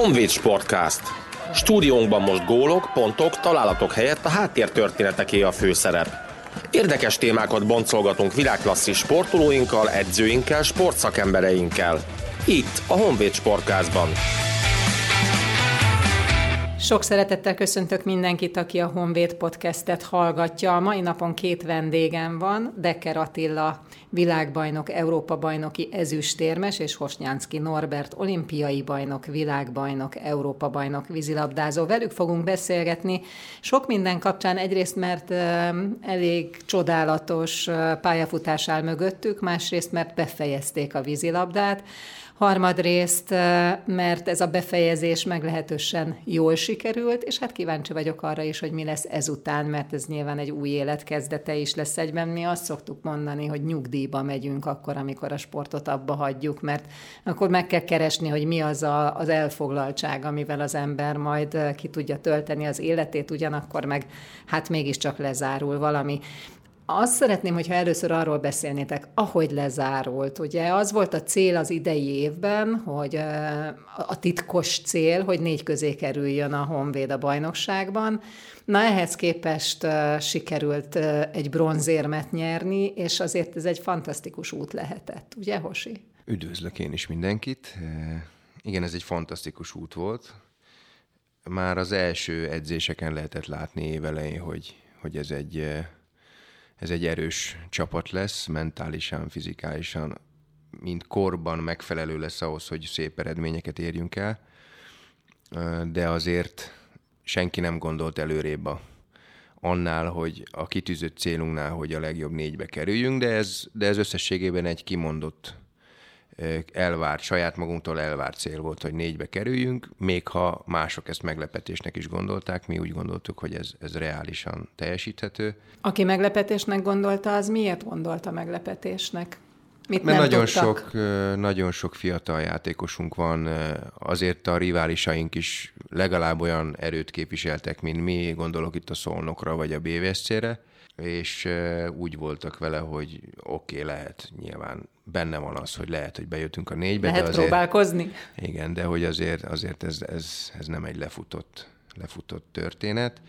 Honvéd Sportcast. Stúdiónkban most gólok, pontok, találatok helyett a háttértörténeteké a főszerep. Érdekes témákat boncolgatunk világklasszis sportolóinkkal, edzőinkkel, sportszakembereinkkel. Itt a Honvéd Sportcastban. Sok szeretettel köszöntök mindenkit, aki a Honvéd podcastet hallgatja. A mai napon két vendégem van, Dekker Attila, világbajnok, Európa-bajnoki ezüstérmes, és Hosnyánszki Norbert, olimpiai bajnok, világbajnok, Európa-bajnok, vízilabdázó. Velük fogunk beszélgetni sok minden kapcsán, egyrészt mert elég csodálatos pályafutás áll mögöttük, másrészt mert befejezték a vízilabdát, harmadrészt, mert ez a befejezés meglehetősen jól sikerült, és hát kíváncsi vagyok arra is, hogy mi lesz ezután, mert ez nyilván egy új élet kezdete is lesz egyben. Mi azt szoktuk mondani, hogy nyugdíjba megyünk akkor, amikor a sportot abba hagyjuk, mert akkor meg kell keresni, hogy mi az a, az elfoglaltság, amivel az ember majd ki tudja tölteni az életét, ugyanakkor meg hát mégiscsak lezárul valami. Azt szeretném, hogyha először arról beszélnétek, ahogy lezárult. Ugye az volt a cél az idei évben, hogy a titkos cél, hogy négy közé kerüljön a Honvéd a bajnokságban. Na ehhez képest sikerült egy bronzérmet nyerni, és azért ez egy fantasztikus út lehetett, ugye Hosi? Üdvözlök én is mindenkit. Igen, ez egy fantasztikus út volt. Már az első edzéseken lehetett látni évelején, hogy, hogy ez egy ez egy erős csapat lesz, mentálisan, fizikálisan, mint korban megfelelő lesz ahhoz, hogy szép eredményeket érjünk el, de azért senki nem gondolt előrébb a, annál, hogy a kitűzött célunknál, hogy a legjobb négybe kerüljünk, de ez, de ez összességében egy kimondott elvárt, saját magunktól elvárt cél volt, hogy négybe kerüljünk, még ha mások ezt meglepetésnek is gondolták, mi úgy gondoltuk, hogy ez, ez reálisan teljesíthető. Aki meglepetésnek gondolta, az miért gondolta meglepetésnek? Mit Mert nagyon sok, nagyon sok fiatal játékosunk van, azért a riválisaink is legalább olyan erőt képviseltek, mint mi, gondolok itt a Szolnokra vagy a BVSC-re, és úgy voltak vele, hogy oké, okay, lehet, nyilván benne van az, hogy lehet, hogy bejöttünk a négybe. Lehet de azért, próbálkozni? Igen, de hogy azért, azért ez, ez, ez nem egy lefutott, lefutott történet.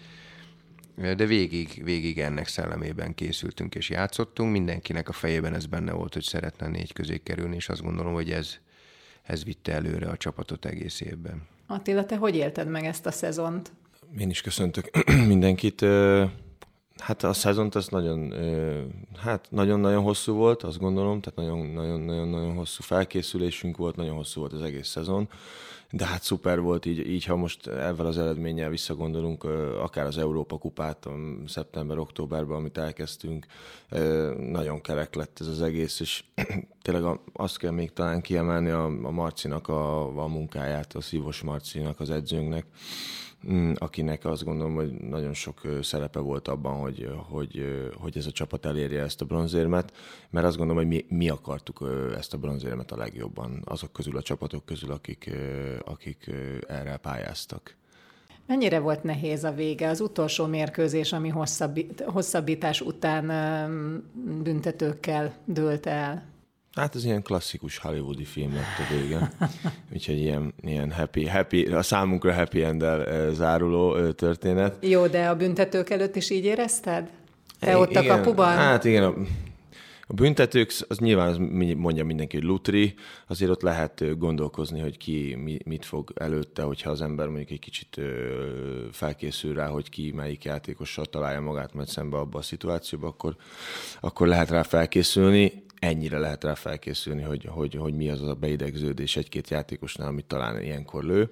De végig, végig ennek szellemében készültünk és játszottunk. Mindenkinek a fejében ez benne volt, hogy szeretne négy közé kerülni, és azt gondolom, hogy ez, ez vitte előre a csapatot egész évben. Attila, te hogy élted meg ezt a szezont? Én is köszöntök mindenkit. Hát a szezont az nagyon, hát nagyon-nagyon hosszú volt, azt gondolom, tehát nagyon-nagyon-nagyon hosszú felkészülésünk volt, nagyon hosszú volt az egész szezon, de hát szuper volt így, így ha most ezzel az eredménnyel visszagondolunk, akár az Európa kupát szeptember-októberben, amit elkezdtünk, nagyon kerek lett ez az egész, és tényleg azt kell még talán kiemelni a, a Marcinak a, a munkáját, a Szívos Marcinak, az edzőnknek, akinek azt gondolom, hogy nagyon sok szerepe volt abban, hogy, hogy, hogy ez a csapat elérje ezt a bronzérmet, mert azt gondolom, hogy mi, mi akartuk ezt a bronzérmet a legjobban, azok közül a csapatok közül, akik, akik erre pályáztak. Mennyire volt nehéz a vége? Az utolsó mérkőzés, ami hosszabbítás után büntetőkkel dőlt el. Hát ez ilyen klasszikus hollywoodi film lett a vége. Úgyhogy ilyen, ilyen happy, happy, a számunkra happy end záruló történet. Jó, de a büntetők előtt is így érezted? Te ott igen, a kapuban? Hát igen, a, a büntetők, az nyilván az mondja mindenki, hogy lutri, azért ott lehet gondolkozni, hogy ki mit fog előtte, hogyha az ember mondjuk egy kicsit felkészül rá, hogy ki melyik játékossal találja magát majd szembe abba a szituációba, akkor, akkor lehet rá felkészülni ennyire lehet rá felkészülni, hogy, hogy, hogy mi az a beidegződés egy-két játékosnál, amit talán ilyenkor lő.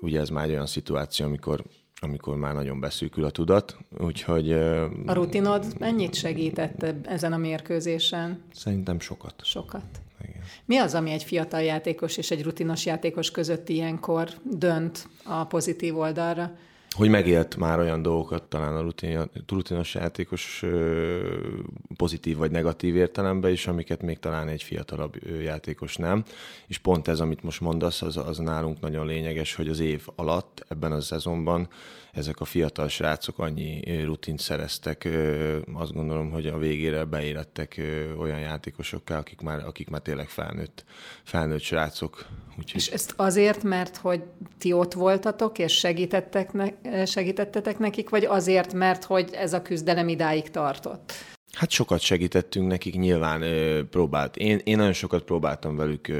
Ugye ez már egy olyan szituáció, amikor amikor már nagyon beszűkül a tudat, úgyhogy... A rutinod mennyit segített ezen a mérkőzésen? Szerintem sokat. Sokat. Igen. Mi az, ami egy fiatal játékos és egy rutinos játékos között ilyenkor dönt a pozitív oldalra? Hogy megélt már olyan dolgokat, talán a rutin, rutinos játékos pozitív vagy negatív értelemben is, amiket még talán egy fiatalabb játékos nem. És pont ez, amit most mondasz, az, az nálunk nagyon lényeges, hogy az év alatt, ebben a szezonban ezek a fiatal srácok annyi rutint szereztek, azt gondolom, hogy a végére beérettek olyan játékosokká, akik már, akik már tényleg felnőtt, felnőtt srácok. Úgyhogy... És ezt azért, mert hogy ti ott voltatok, és segítettek ne, segítettetek nekik, vagy azért, mert hogy ez a küzdelem idáig tartott? Hát sokat segítettünk nekik, nyilván próbált. Én, én nagyon sokat próbáltam velük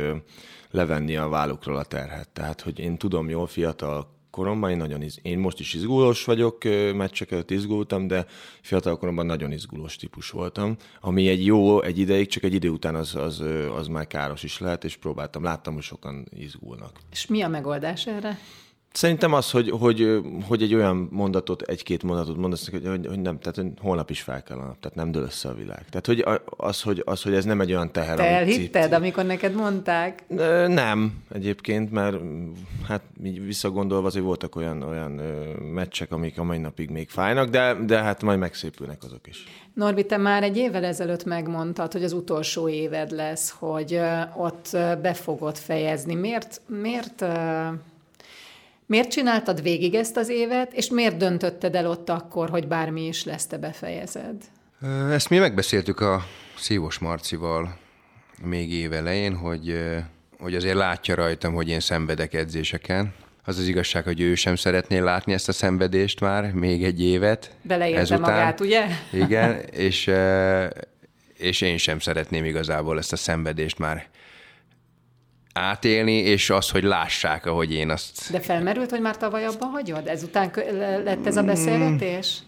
levenni a vállukról a terhet. Tehát, hogy én tudom jól fiatal koromban én nagyon iz... én most is izgulós vagyok, meccsek előtt izgultam, de fiatal koromban nagyon izgulós típus voltam, ami egy jó egy ideig, csak egy idő után az, az, az már káros is lehet, és próbáltam, láttam, hogy sokan izgulnak. És mi a megoldás erre? Szerintem az, hogy, hogy, hogy egy olyan mondatot, egy-két mondatot mondasz, hogy, hogy, nem, tehát hogy holnap is fel kell a nap, tehát nem dől össze a világ. Tehát hogy az, hogy, az, hogy ez nem egy olyan teher, Te elhitted, cip, amikor neked mondták? Nem, egyébként, mert hát visszagondolva azért voltak olyan, olyan meccsek, amik a mai napig még fájnak, de, de hát majd megszépülnek azok is. Norbi, te már egy évvel ezelőtt megmondtad, hogy az utolsó éved lesz, hogy ott be fogod fejezni. Miért, miért Miért csináltad végig ezt az évet, és miért döntötted el ott akkor, hogy bármi is lesz, te befejezed? Ezt mi megbeszéltük a Szívos Marcival még évelején, hogy, hogy azért látja rajtam, hogy én szenvedek edzéseken. Az az igazság, hogy ő sem szeretné látni ezt a szenvedést már még egy évet. Beleérte ezután. magát, ugye? Igen, és, és én sem szeretném igazából ezt a szenvedést már átélni, és az, hogy lássák, ahogy én azt... De felmerült, hogy már tavaly abba hagyod? Ezután lett ez a beszélgetés?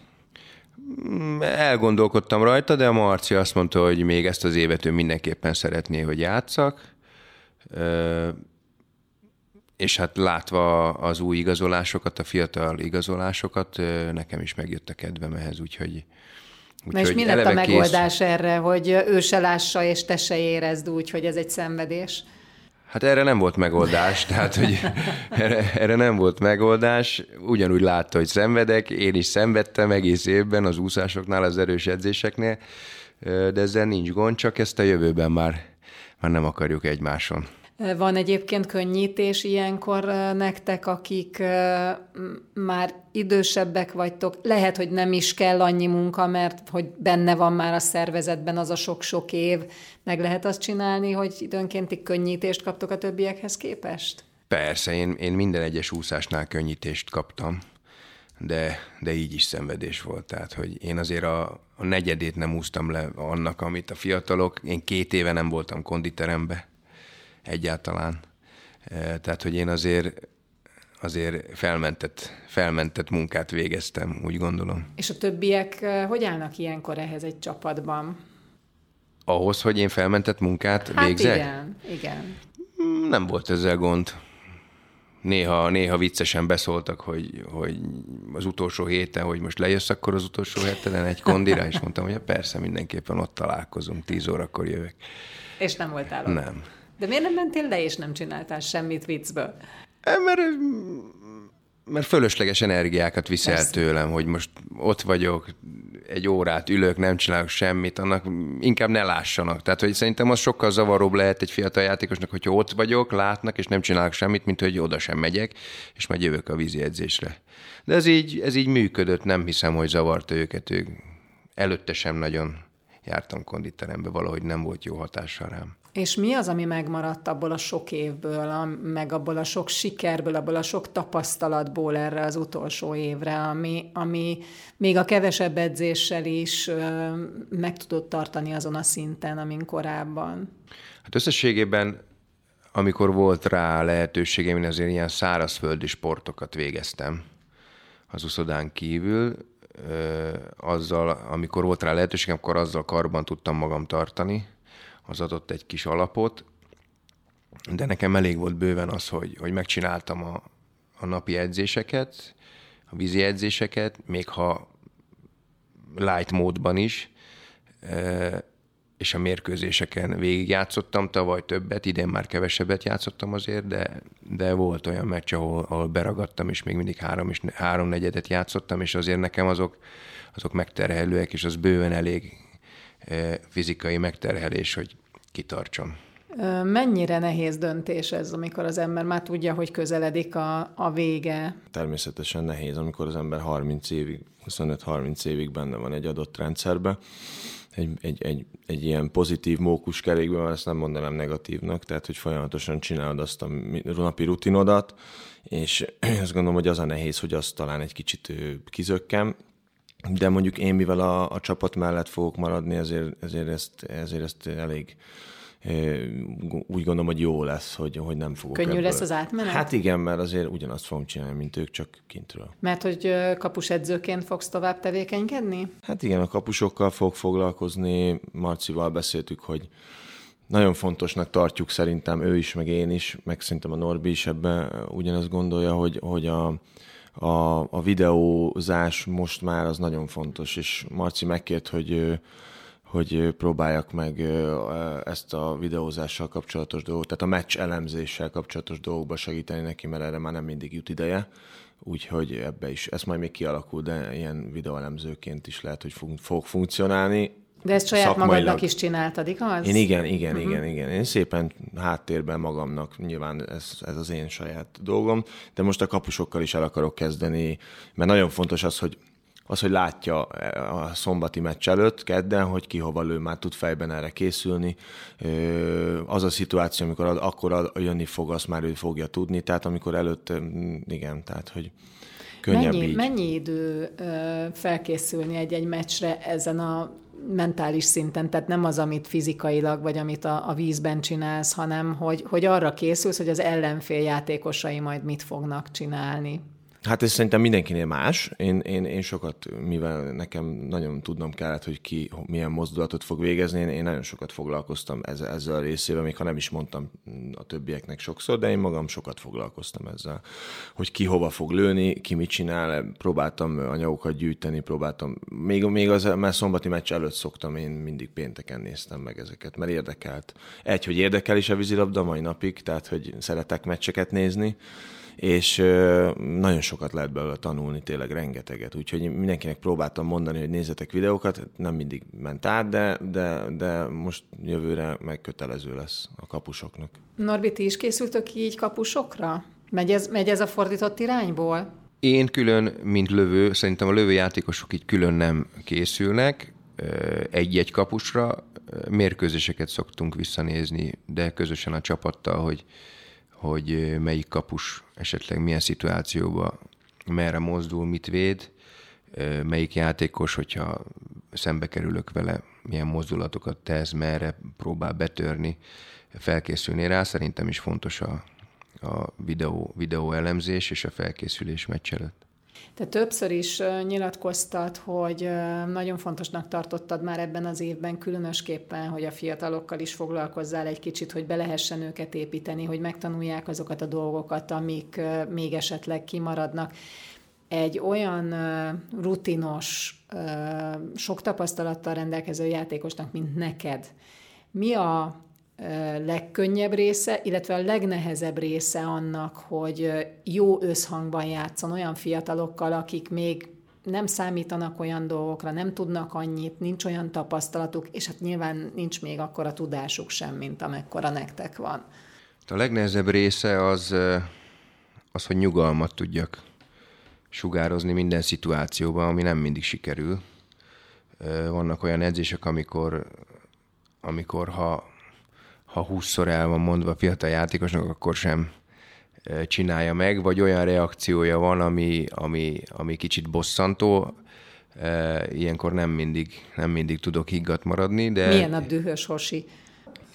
Mm, elgondolkodtam rajta, de a Marci azt mondta, hogy még ezt az évet ő mindenképpen szeretné, hogy játszak. És hát látva az új igazolásokat, a fiatal igazolásokat, nekem is megjött a kedvem ehhez, úgyhogy Úgy, Na és mi lett a megoldás kész... erre, hogy ő se lássa, és te se érezd úgy, hogy ez egy szenvedés? Hát erre nem volt megoldás, tehát hogy erre, erre nem volt megoldás. Ugyanúgy látta, hogy szenvedek, én is szenvedtem egész évben az úszásoknál, az erős edzéseknél, de ezzel nincs gond, csak ezt a jövőben már, már nem akarjuk egymáson. Van egyébként könnyítés ilyenkor nektek, akik már idősebbek vagytok. Lehet, hogy nem is kell annyi munka, mert hogy benne van már a szervezetben az a sok-sok év. Meg lehet azt csinálni, hogy időnkénti könnyítést kaptok a többiekhez képest? Persze, én, én minden egyes úszásnál könnyítést kaptam, de, de így is szenvedés volt. Tehát, hogy én azért a, a negyedét nem úsztam le annak, amit a fiatalok. Én két éve nem voltam konditerembe egyáltalán. Tehát, hogy én azért azért felmentett, felmentett munkát végeztem, úgy gondolom. És a többiek hogy állnak ilyenkor ehhez egy csapatban? Ahhoz, hogy én felmentett munkát hát végzek? igen, igen. Nem volt ezzel gond. Néha, néha viccesen beszóltak, hogy, hogy az utolsó héten, hogy most lejössz akkor az utolsó héten egy kondira, és mondtam, hogy persze, mindenképpen ott találkozunk, tíz órakor jövök. És nem voltál ott? Nem. De miért nem mentél le, és nem csináltál semmit viccből? Mert, mert fölösleges energiákat viszel Persze. tőlem, hogy most ott vagyok, egy órát ülök, nem csinálok semmit, annak inkább ne lássanak. Tehát, hogy szerintem az sokkal zavaróbb lehet egy fiatal játékosnak, hogyha ott vagyok, látnak, és nem csinálok semmit, mint hogy oda sem megyek, és majd jövök a vízi edzésre. De ez így, ez így működött, nem hiszem, hogy zavarta őket. Ők előtte sem nagyon jártam konditerembe, valahogy nem volt jó hatással rám. És mi az, ami megmaradt abból a sok évből, a, meg abból a sok sikerből, abból a sok tapasztalatból erre az utolsó évre, ami, ami még a kevesebb edzéssel is ö, meg tudott tartani azon a szinten, amin korábban? Hát összességében, amikor volt rá lehetőségem, én azért ilyen szárazföldi sportokat végeztem az uszodán kívül, azzal, amikor volt rá lehetőségem, akkor azzal karban tudtam magam tartani, az adott egy kis alapot, de nekem elég volt bőven az, hogy, hogy megcsináltam a, a napi edzéseket, a vízi edzéseket, még ha light módban is, és a mérkőzéseken végigjátszottam, tavaly többet, idén már kevesebbet játszottam azért, de, de volt olyan meccs, ahol, ahol beragadtam, és még mindig három, és három negyedet játszottam, és azért nekem azok, azok megterhelőek, és az bőven elég fizikai megterhelés, hogy kitartsam. Mennyire nehéz döntés ez, amikor az ember már tudja, hogy közeledik a, a vége? Természetesen nehéz, amikor az ember 30 évig, 25-30 évig benne van egy adott rendszerben. Egy, egy, egy, egy ilyen pozitív mókus kerékben, ezt nem mondanám negatívnak, tehát hogy folyamatosan csinálod azt a napi rutinodat, és azt gondolom, hogy az a nehéz, hogy azt talán egy kicsit kizökkem, de mondjuk én, mivel a, a csapat mellett fogok maradni, ezért, ezért, ezt, ezért ezt elég úgy gondolom, hogy jó lesz, hogy, hogy nem fogok Könnyű ebből. lesz az átmenet? Hát igen, mert azért ugyanazt fogom csinálni, mint ők, csak kintről. Mert hogy kapus edzőként fogsz tovább tevékenykedni? Hát igen, a kapusokkal fog foglalkozni. Marcival beszéltük, hogy nagyon fontosnak tartjuk szerintem ő is, meg én is, meg szerintem a Norbi is ebben ugyanazt gondolja, hogy, hogy a, a, a videózás most már az nagyon fontos, és Marci megkért, hogy hogy próbáljak meg ezt a videózással kapcsolatos dolgot, tehát a meccs elemzéssel kapcsolatos dolgokba segíteni neki, mert erre már nem mindig jut ideje. Úgyhogy ebbe is, ez majd még kialakul, de ilyen videóelemzőként is lehet, hogy fog funkcionálni. De ezt saját Szakmailag. magadnak is csináltad, igaz? Én igen, igen, uh-huh. igen, igen. Én szépen háttérben magamnak, nyilván ez, ez az én saját dolgom, de most a kapusokkal is el akarok kezdeni, mert nagyon fontos az, hogy az, hogy látja a szombati meccs előtt, kedden, hogy ki hova lő, már tud fejben erre készülni. Az a szituáció, amikor akkor jönni fog, azt már ő fogja tudni, tehát amikor előtt, igen, tehát hogy könnyebb mennyi, így. Mennyi idő felkészülni egy-egy meccsre ezen a mentális szinten, tehát nem az, amit fizikailag, vagy amit a, a vízben csinálsz, hanem hogy, hogy arra készülsz, hogy az ellenfél játékosai majd mit fognak csinálni. Hát ez szerintem mindenkinél más. Én, én, én sokat, mivel nekem nagyon tudnom kellett, hogy ki milyen mozdulatot fog végezni, én, én nagyon sokat foglalkoztam ezzel, ezzel a részével, még ha nem is mondtam a többieknek sokszor, de én magam sokat foglalkoztam ezzel, hogy ki hova fog lőni, ki mit csinál, próbáltam anyagokat gyűjteni, próbáltam, még, még az, mert szombati meccs előtt szoktam, én mindig pénteken néztem meg ezeket, mert érdekelt. Egy, hogy érdekel is a vízilabda mai napig, tehát hogy szeretek meccseket nézni, és nagyon sokat lehet belőle tanulni, tényleg rengeteget. Úgyhogy mindenkinek próbáltam mondani, hogy nézzetek videókat, nem mindig ment át, de, de, de most jövőre megkötelező lesz a kapusoknak. Norbi, ti is készültök így kapusokra? Megy ez, megy ez a fordított irányból? Én külön, mint lövő, szerintem a lövőjátékosok így külön nem készülnek, egy-egy kapusra mérkőzéseket szoktunk visszanézni, de közösen a csapattal, hogy hogy melyik kapus esetleg milyen szituációba merre mozdul, mit véd, melyik játékos, hogyha szembe kerülök vele, milyen mozdulatokat tesz, merre próbál betörni, felkészülni rá. Szerintem is fontos a, a videó, videó elemzés és a felkészülés meccs előtt. Te többször is nyilatkoztad, hogy nagyon fontosnak tartottad már ebben az évben, különösképpen, hogy a fiatalokkal is foglalkozzál egy kicsit, hogy be őket építeni, hogy megtanulják azokat a dolgokat, amik még esetleg kimaradnak. Egy olyan rutinos, sok tapasztalattal rendelkező játékosnak, mint neked, mi a legkönnyebb része, illetve a legnehezebb része annak, hogy jó összhangban játszon olyan fiatalokkal, akik még nem számítanak olyan dolgokra, nem tudnak annyit, nincs olyan tapasztalatuk, és hát nyilván nincs még akkor a tudásuk sem, mint amekkora nektek van. A legnehezebb része az, az, hogy nyugalmat tudjak sugározni minden szituációban, ami nem mindig sikerül. Vannak olyan edzések, amikor, amikor ha ha húszszor el van mondva a fiatal játékosnak, akkor sem csinálja meg, vagy olyan reakciója van, ami, ami, ami kicsit bosszantó, ilyenkor nem mindig, nem mindig tudok higgadt maradni, de... Milyen a dühös hosi?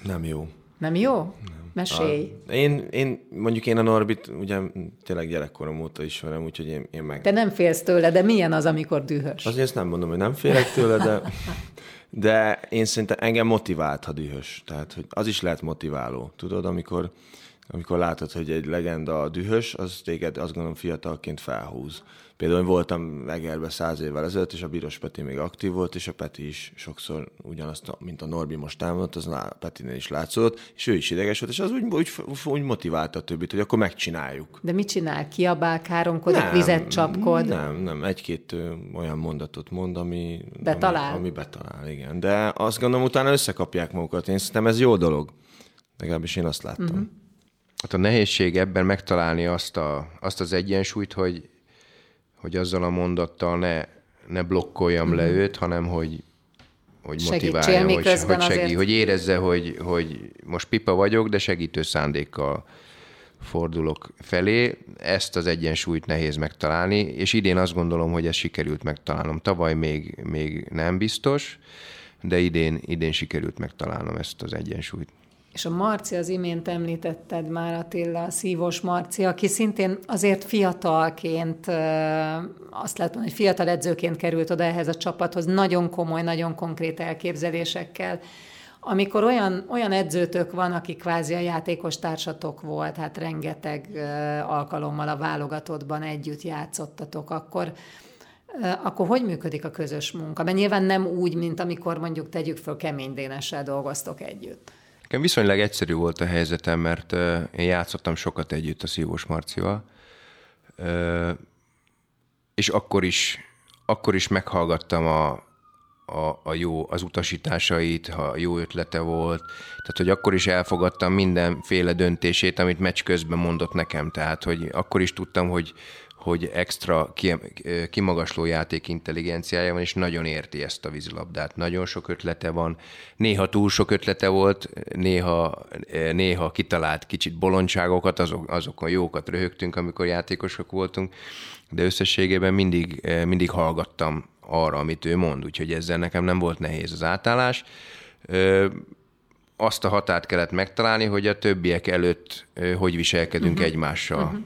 Nem jó. Nem jó? Nem. Mesélj. A, én, én, mondjuk én a Norbit ugye tényleg gyerekkorom óta ismerem, úgyhogy én, én meg... Te nem félsz tőle, de milyen az, amikor dühös? Azért ezt nem mondom, hogy nem félek tőle, de de én szerintem engem motivált, ha dühös. Tehát, hogy az is lehet motiváló. Tudod, amikor, amikor látod, hogy egy legenda dühös, az téged azt gondolom fiatalként felhúz. Például én voltam Megerbe száz évvel ezelőtt, és a Bíros Peti még aktív volt, és a Peti is sokszor ugyanazt, mint a Norbi most támadott, az a Petinél is látszott, és ő is ideges volt, és az úgy, úgy, úgy motiválta a többit, hogy akkor megcsináljuk. De mit csinál? Kiabál, káromkodik, nem, vizet csapkod? Nem, nem. Egy-két olyan mondatot mond, ami betalál. Ami, ami betalál, igen. De azt gondolom, utána összekapják magukat. Én szerintem ez jó dolog. Legalábbis én azt láttam. Uh-huh. Hát a nehézség ebben megtalálni azt, a, azt az egyensúlyt, hogy hogy azzal a mondattal ne, ne blokkoljam mm. le mhm. őt, hanem hogy, hogy motiválja, hogy, hogy, segí, hogy érezze, hogy, hogy most pipa vagyok, de segítő szándékkal fordulok felé. Ezt az egyensúlyt nehéz megtalálni, és idén azt gondolom, hogy ez sikerült megtalálnom. Tavaly még, még nem biztos, de idén, idén sikerült megtalálnom ezt az egyensúlyt. És a Marci, az imént említetted már Attila, a szívós Marci, aki szintén azért fiatalként, azt látom, hogy fiatal edzőként került oda ehhez a csapathoz, nagyon komoly, nagyon konkrét elképzelésekkel. Amikor olyan, olyan edzőtök van, aki kvázi a játékos társatok volt, hát rengeteg alkalommal a válogatottban együtt játszottatok, akkor akkor hogy működik a közös munka? Mert nyilván nem úgy, mint amikor mondjuk tegyük föl kemény dénessel dolgoztok együtt. Nekem viszonylag egyszerű volt a helyzetem, mert én játszottam sokat együtt a Szívós Marcival, és akkor is, akkor is meghallgattam a, a, a jó, az utasításait, ha jó ötlete volt. Tehát, hogy akkor is elfogadtam mindenféle döntését, amit meccs közben mondott nekem. Tehát, hogy akkor is tudtam, hogy, hogy extra kimagasló játék intelligenciája van, és nagyon érti ezt a vízilabdát. Nagyon sok ötlete van. Néha túl sok ötlete volt, néha, néha kitalált kicsit bolondságokat, azok, azokon jókat röhögtünk, amikor játékosok voltunk, de összességében mindig, mindig hallgattam arra, amit ő mond, úgyhogy ezzel nekem nem volt nehéz az átállás. Azt a határt kellett megtalálni, hogy a többiek előtt hogy viselkedünk uh-huh. egymással. Uh-huh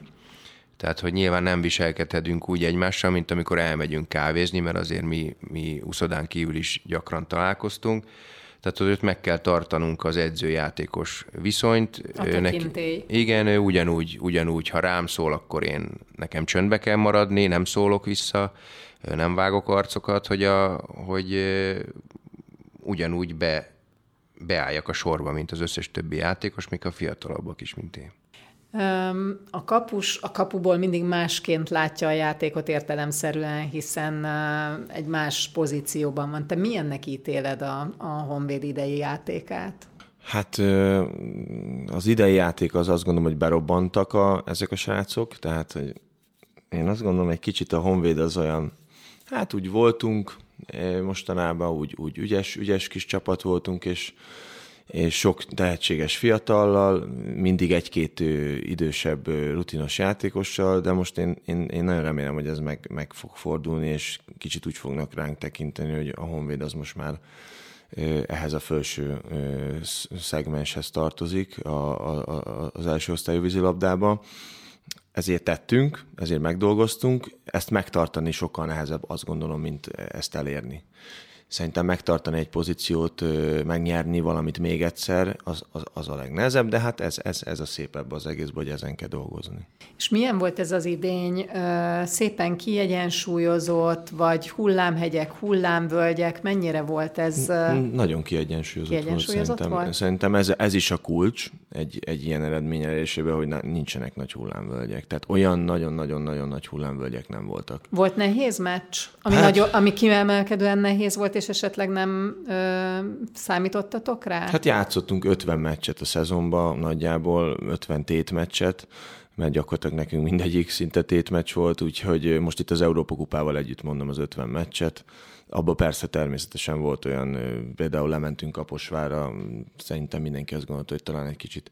tehát, hogy nyilván nem viselkedhetünk úgy egymással, mint amikor elmegyünk kávézni, mert azért mi, mi uszodán kívül is gyakran találkoztunk. Tehát, hogy ott meg kell tartanunk az edzőjátékos viszonyt. A neki, Igen, ő ugyanúgy, ugyanúgy, ha rám szól, akkor én nekem csöndbe kell maradni, nem szólok vissza, nem vágok arcokat, hogy, a, hogy ugyanúgy be, beálljak a sorba, mint az összes többi játékos, még a fiatalabbak is, mint én. A kapus a kapuból mindig másként látja a játékot értelemszerűen, hiszen egy más pozícióban van. Te milyennek ítéled a, a Honvéd idei játékát? Hát az idei játék az azt gondolom, hogy berobbantak a, ezek a srácok, tehát hogy én azt gondolom, egy kicsit a Honvéd az olyan, hát úgy voltunk, mostanában úgy, úgy ügyes, ügyes kis csapat voltunk, és és sok tehetséges fiatallal, mindig egy-két idősebb, rutinos játékossal, de most én, én, én nagyon remélem, hogy ez meg, meg fog fordulni, és kicsit úgy fognak ránk tekinteni, hogy a Honvéd az most már ehhez a felső szegmenshez tartozik a, a, az első osztályú vízilabdába. Ezért tettünk, ezért megdolgoztunk, ezt megtartani sokkal nehezebb, azt gondolom, mint ezt elérni szerintem megtartani egy pozíciót, megnyerni valamit még egyszer, az, az, az a legnehezebb, de hát ez, ez, ez a szépebb az egész, hogy ezen kell dolgozni. És milyen volt ez az idény? Szépen kiegyensúlyozott, vagy hullámhegyek, hullámvölgyek, mennyire volt ez? Nagyon kiegyensúlyozott, kiegyensúlyozott volt. Szerintem, volt? szerintem ez, ez is a kulcs egy, egy ilyen eredmény elérésében, hogy nincsenek nagy hullámvölgyek. Tehát olyan nagyon-nagyon-nagyon nagy hullámvölgyek nem voltak. Volt nehéz meccs? Ami, hát, nagyon, ami kiemelkedően nehéz volt, és esetleg nem ö, számítottatok rá? Hát játszottunk 50 meccset a szezonban, nagyjából 50 tétmeccset, mert gyakorlatilag nekünk mindegyik szinte tétmeccs volt, úgyhogy most itt az Európa kupával együtt mondom az 50 meccset. Abba persze természetesen volt olyan, például lementünk Kaposvára, szerintem mindenki azt gondolta, hogy talán egy kicsit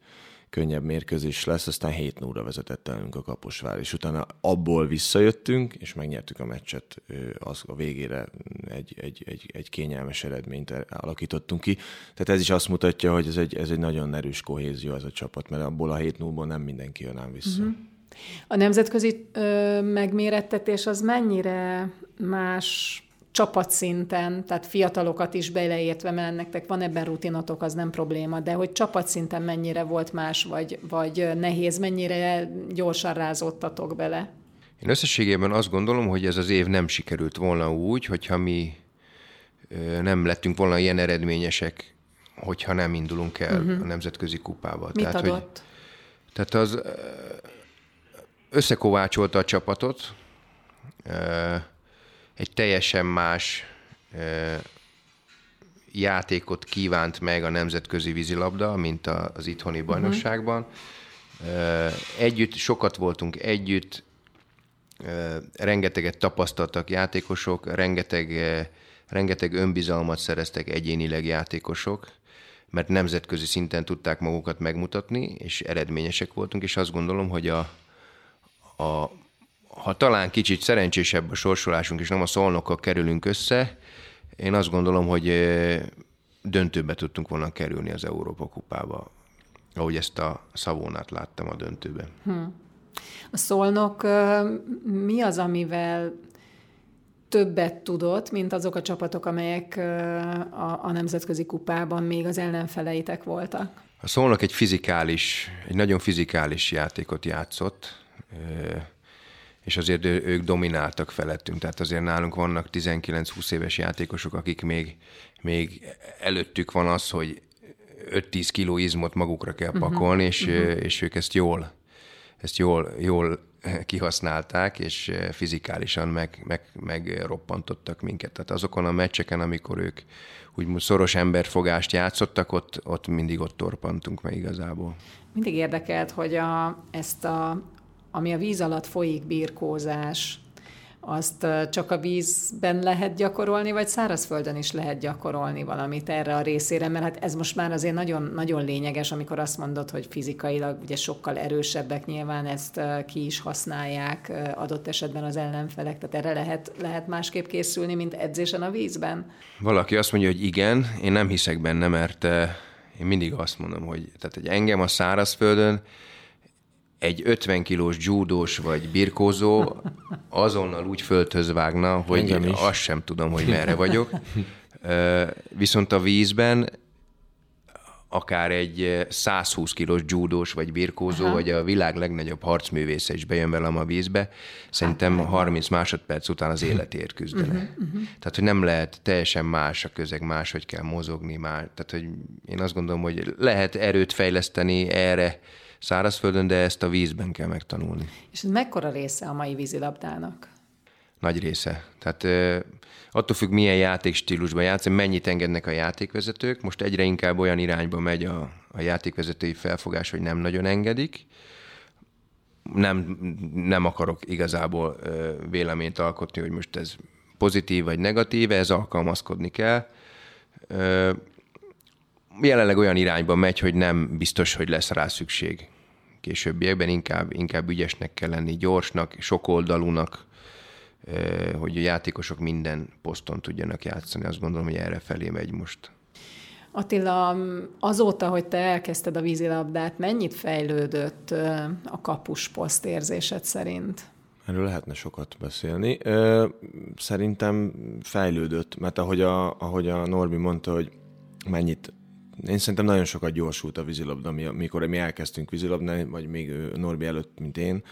könnyebb mérkőzés lesz, aztán 7 0 vezetett elünk a Kaposvár, és utána abból visszajöttünk, és megnyertük a meccset, az a végére egy, egy, egy, egy kényelmes eredményt alakítottunk ki. Tehát ez is azt mutatja, hogy ez egy, ez egy nagyon erős kohézió ez a csapat, mert abból a 7 0 nem mindenki jön ám vissza. Uh-huh. A nemzetközi ö, megmérettetés az mennyire más csapatszinten, tehát fiatalokat is beleértve, mert nektek van ebben rutinotok, az nem probléma, de hogy csapatszinten mennyire volt más, vagy, vagy nehéz, mennyire gyorsan rázódtatok bele? Én összességében azt gondolom, hogy ez az év nem sikerült volna úgy, hogyha mi nem lettünk volna ilyen eredményesek, hogyha nem indulunk el uh-huh. a nemzetközi kupába. Mit tehát, adott? Hogy, tehát az összekovácsolta a csapatot, egy teljesen más játékot kívánt meg a nemzetközi vízilabda, mint az itthoni mhm. bajnokságban. Uh-huh. Együtt, sokat voltunk együtt, rengeteget tapasztaltak játékosok, rengeteg, rengeteg önbizalmat szereztek egyénileg játékosok, mert nemzetközi szinten tudták magukat megmutatni, és eredményesek voltunk, és azt gondolom, hogy a, a, ha talán kicsit szerencsésebb a sorsolásunk, és nem a szolnokkal kerülünk össze, én azt gondolom, hogy döntőbe tudtunk volna kerülni az Európa kupába, ahogy ezt a szavónát láttam a döntőben. Hmm. A szolnok mi az, amivel többet tudott, mint azok a csapatok, amelyek a, a nemzetközi kupában még az ellenfeleitek voltak? A szolnok egy fizikális, egy nagyon fizikális játékot játszott, és azért ők domináltak felettünk. Tehát azért nálunk vannak 19-20 éves játékosok, akik még, még előttük van az, hogy 5-10 kiló izmot magukra kell mhm. pakolni, uh-huh. és, uh-huh. és ők ezt jól, ezt jól, jól kihasználták, és fizikálisan meg, meg, meg roppantottak minket. Tehát azokon a meccseken, amikor ők úgy szoros emberfogást játszottak, ott, ott mindig ott torpantunk meg igazából. Mindig érdekelt, hogy a, ezt a, ami a víz alatt folyik birkózás, azt csak a vízben lehet gyakorolni, vagy szárazföldön is lehet gyakorolni valamit erre a részére, mert hát ez most már azért nagyon, nagyon lényeges, amikor azt mondod, hogy fizikailag ugye sokkal erősebbek nyilván ezt ki is használják adott esetben az ellenfelek, tehát erre lehet, lehet másképp készülni, mint edzésen a vízben? Valaki azt mondja, hogy igen, én nem hiszek benne, mert én mindig azt mondom, hogy tehát, hogy engem a szárazföldön egy 50 kilós judós vagy birkózó azonnal úgy földhöz vágna, hogy azt sem tudom, hogy merre vagyok. Viszont a vízben akár egy 120 kilós judós vagy birkózó, Aha. vagy a világ legnagyobb harcművésze is bejön velem a vízbe, szerintem 30 másodperc után az életért küzdene. Uh-huh, uh-huh. Tehát, hogy nem lehet teljesen más a közeg, más, hogy kell mozogni már. Tehát, hogy én azt gondolom, hogy lehet erőt fejleszteni erre, szárazföldön, de ezt a vízben kell megtanulni. És ez mekkora része a mai vízilabdának? Nagy része. Tehát attól függ, milyen játékstílusban játszani, mennyit engednek a játékvezetők. Most egyre inkább olyan irányba megy a, a játékvezetői felfogás, hogy nem nagyon engedik. Nem, nem akarok igazából véleményt alkotni, hogy most ez pozitív vagy negatív, ez alkalmazkodni kell jelenleg olyan irányba megy, hogy nem biztos, hogy lesz rá szükség későbbiekben, inkább, inkább ügyesnek kell lenni, gyorsnak, sokoldalúnak, hogy a játékosok minden poszton tudjanak játszani. Azt gondolom, hogy erre felé megy most. Attila, azóta, hogy te elkezdted a vízilabdát, mennyit fejlődött a kapus poszt érzésed szerint? Erről lehetne sokat beszélni. Szerintem fejlődött, mert ahogy a, ahogy a Norbi mondta, hogy mennyit én szerintem nagyon sokat gyorsult a vízilabda, mikor mi elkezdtünk vízilabdálni, vagy még Norbi előtt, mint én.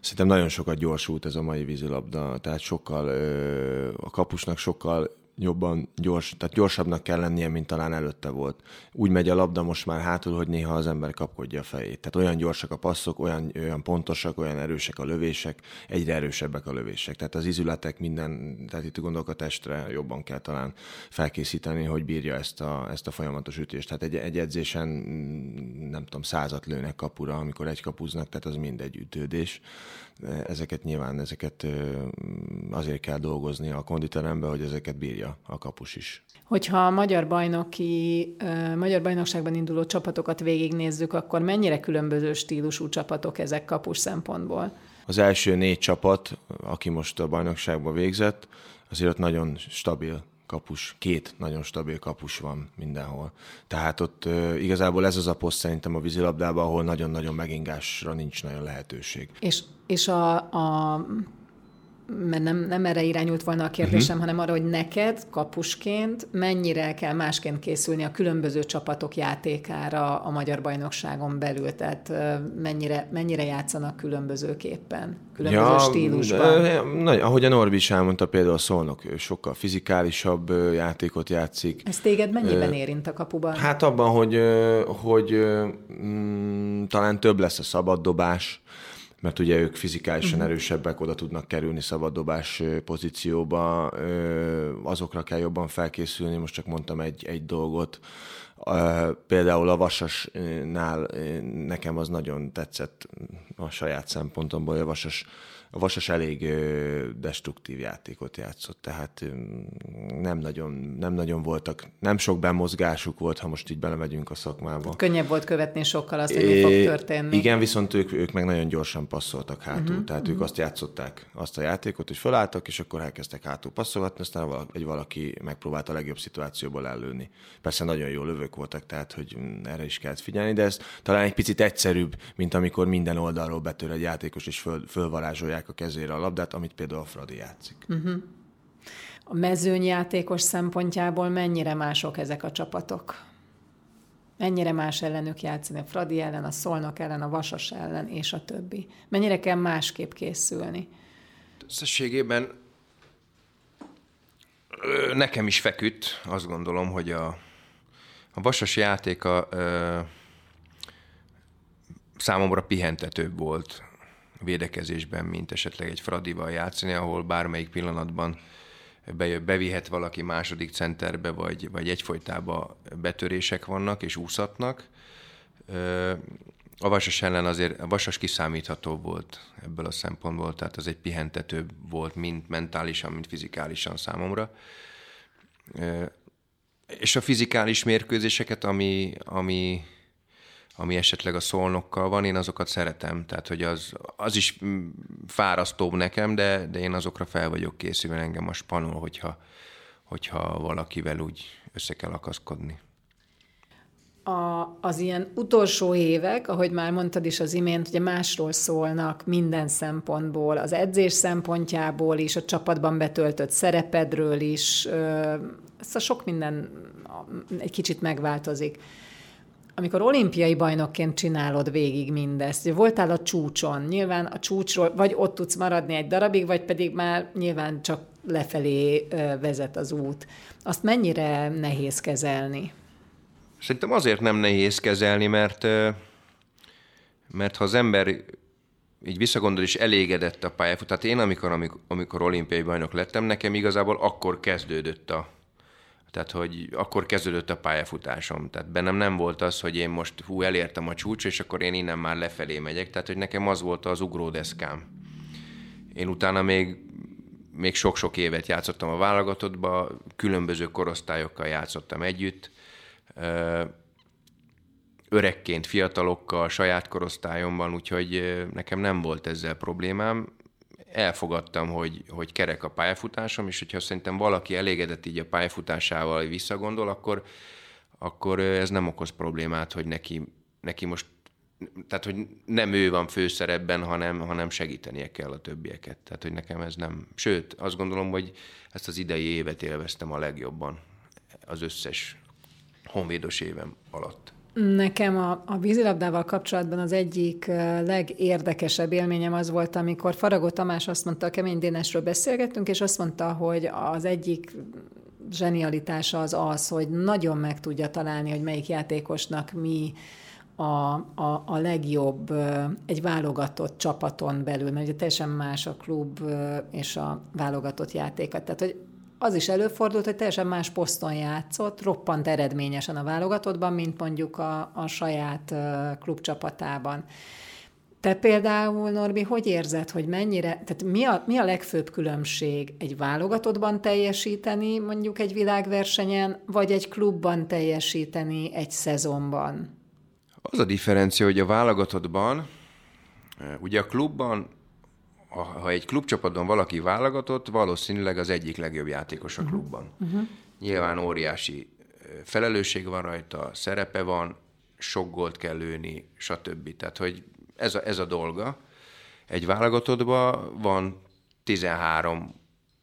Szerintem nagyon sokat gyorsult ez a mai vízilabda, tehát sokkal, a kapusnak sokkal jobban gyors, tehát gyorsabbnak kell lennie, mint talán előtte volt. Úgy megy a labda most már hátul, hogy néha az ember kapkodja a fejét. Tehát olyan gyorsak a passzok, olyan, olyan pontosak, olyan erősek a lövések, egyre erősebbek a lövések. Tehát az izületek minden, tehát itt gondolok a testre jobban kell talán felkészíteni, hogy bírja ezt a, ezt a folyamatos ütést. Tehát egy, egy edzésen nem tudom, százat lőnek kapura, amikor egy kapuznak, tehát az mindegy ütődés ezeket nyilván ezeket azért kell dolgozni a konditerembe, hogy ezeket bírja a kapus is. Hogyha a magyar bajnoki, magyar bajnokságban induló csapatokat végignézzük, akkor mennyire különböző stílusú csapatok ezek kapus szempontból? Az első négy csapat, aki most a bajnokságban végzett, azért ott nagyon stabil kapus, két nagyon stabil kapus van mindenhol. Tehát ott igazából ez az a poszt szerintem a vízilabdában, ahol nagyon-nagyon megingásra nincs nagyon lehetőség. És, és a, a mert nem, nem erre irányult volna a kérdésem, uh-huh. hanem arra, hogy neked kapusként mennyire kell másként készülni a különböző csapatok játékára a magyar bajnokságon belül, tehát mennyire, mennyire játszanak különbözőképpen, különböző ja, stílusban. Nagy, ahogy a Norbi is elmondta, például a Szolnok sokkal fizikálisabb játékot játszik. Ez téged mennyiben érint a kapuban? Hát abban, hogy, hogy mm, talán több lesz a szabaddobás, mert ugye ők fizikálisan uh-huh. erősebbek, oda tudnak kerülni szabaddobás pozícióba, azokra kell jobban felkészülni, most csak mondtam egy, egy dolgot. Például a Vasasnál nekem az nagyon tetszett a saját szempontomból, a Vasas a Vasas elég destruktív játékot játszott, tehát nem nagyon, nem nagyon voltak, nem sok bemozgásuk volt, ha most így belemegyünk a szakmába. Könnyebb volt követni sokkal azt, hogy mi fog történni. Igen, viszont ők, ők meg nagyon gyorsan passzoltak hátul, uh-huh, tehát uh-huh. ők azt játszották, azt a játékot, hogy felálltak, és akkor elkezdtek hátul passzolgatni, aztán egy valaki megpróbált a legjobb szituációból ellőni. Persze nagyon jó lövők voltak, tehát hogy erre is kellett figyelni, de ez talán egy picit egyszerűbb, mint amikor minden oldalról betör egy játékos, és föl, fölvarázsolják adják a kezére a labdát, amit például a Fradi játszik. Uh-huh. A mezőnyjátékos szempontjából mennyire mások ezek a csapatok? Mennyire más ellenük játszani a Fradi ellen, a Szolnok ellen, a Vasas ellen, és a többi? Mennyire kell másképp készülni? Összességében nekem is feküdt, azt gondolom, hogy a, a Vasas játéka ö, számomra pihentetőbb volt védekezésben, mint esetleg egy Fradival játszani, ahol bármelyik pillanatban bevihet valaki második centerbe, vagy, vagy egyfolytában betörések vannak és úszatnak. A Vasas ellen azért a Vasas kiszámítható volt ebből a szempontból, tehát az egy pihentetőbb volt, mind mentálisan, mind fizikálisan számomra. És a fizikális mérkőzéseket, ami, ami ami esetleg a szolnokkal van, én azokat szeretem. Tehát, hogy az, az is mm, fárasztóbb nekem, de, de én azokra fel vagyok készülve, engem a spanol, hogyha, hogyha valakivel úgy össze kell akaszkodni. A, az ilyen utolsó évek, ahogy már mondtad is az imént, ugye másról szólnak minden szempontból, az edzés szempontjából is, a csapatban betöltött szerepedről is, ez a sok minden egy kicsit megváltozik amikor olimpiai bajnokként csinálod végig mindezt, voltál a csúcson, nyilván a csúcsról vagy ott tudsz maradni egy darabig, vagy pedig már nyilván csak lefelé vezet az út. Azt mennyire nehéz kezelni? Szerintem azért nem nehéz kezelni, mert, mert ha az ember így visszagondol és elégedett a pályafut, tehát én amikor, amikor, amikor olimpiai bajnok lettem, nekem igazából akkor kezdődött a, tehát, hogy akkor kezdődött a pályafutásom. Tehát bennem nem volt az, hogy én most hú, elértem a csúcs, és akkor én innen már lefelé megyek. Tehát, hogy nekem az volt az ugródeszkám. Én utána még, még sok-sok évet játszottam a válogatottba, különböző korosztályokkal játszottam együtt. Öregként, fiatalokkal, saját korosztályomban, úgyhogy nekem nem volt ezzel problémám elfogadtam, hogy, hogy kerek a pályafutásom, és hogyha szerintem valaki elégedett így a pályafutásával visszagondol, akkor, akkor ez nem okoz problémát, hogy neki, neki most tehát, hogy nem ő van főszerepben, hanem, hanem segítenie kell a többieket. Tehát, hogy nekem ez nem... Sőt, azt gondolom, hogy ezt az idei évet élveztem a legjobban az összes honvédos évem alatt. Nekem a, a vízilabdával kapcsolatban az egyik legérdekesebb élményem az volt, amikor Faragó Tamás azt mondta, a Kemény Dénesről beszélgettünk, és azt mondta, hogy az egyik zsenialitása az az, hogy nagyon meg tudja találni, hogy melyik játékosnak mi a, a, a legjobb egy válogatott csapaton belül, mert ugye teljesen más a klub és a válogatott játéka. Tehát, hogy az is előfordult, hogy teljesen más poszton játszott, roppant eredményesen a válogatottban, mint mondjuk a, a saját klubcsapatában. Te például, Norbi, hogy érzed, hogy mennyire, tehát mi a, mi a legfőbb különbség egy válogatottban teljesíteni, mondjuk egy világversenyen, vagy egy klubban teljesíteni egy szezonban? Az a differencia, hogy a válogatottban, ugye a klubban ha egy klubcsapatban valaki válogatott, valószínűleg az egyik legjobb játékos a mhm. klubban. Uh-huh. Nyilván óriási felelősség van rajta, szerepe van, sok gólt kell lőni, stb. Tehát, hogy ez a, ez a dolga. Egy válogatottban van 13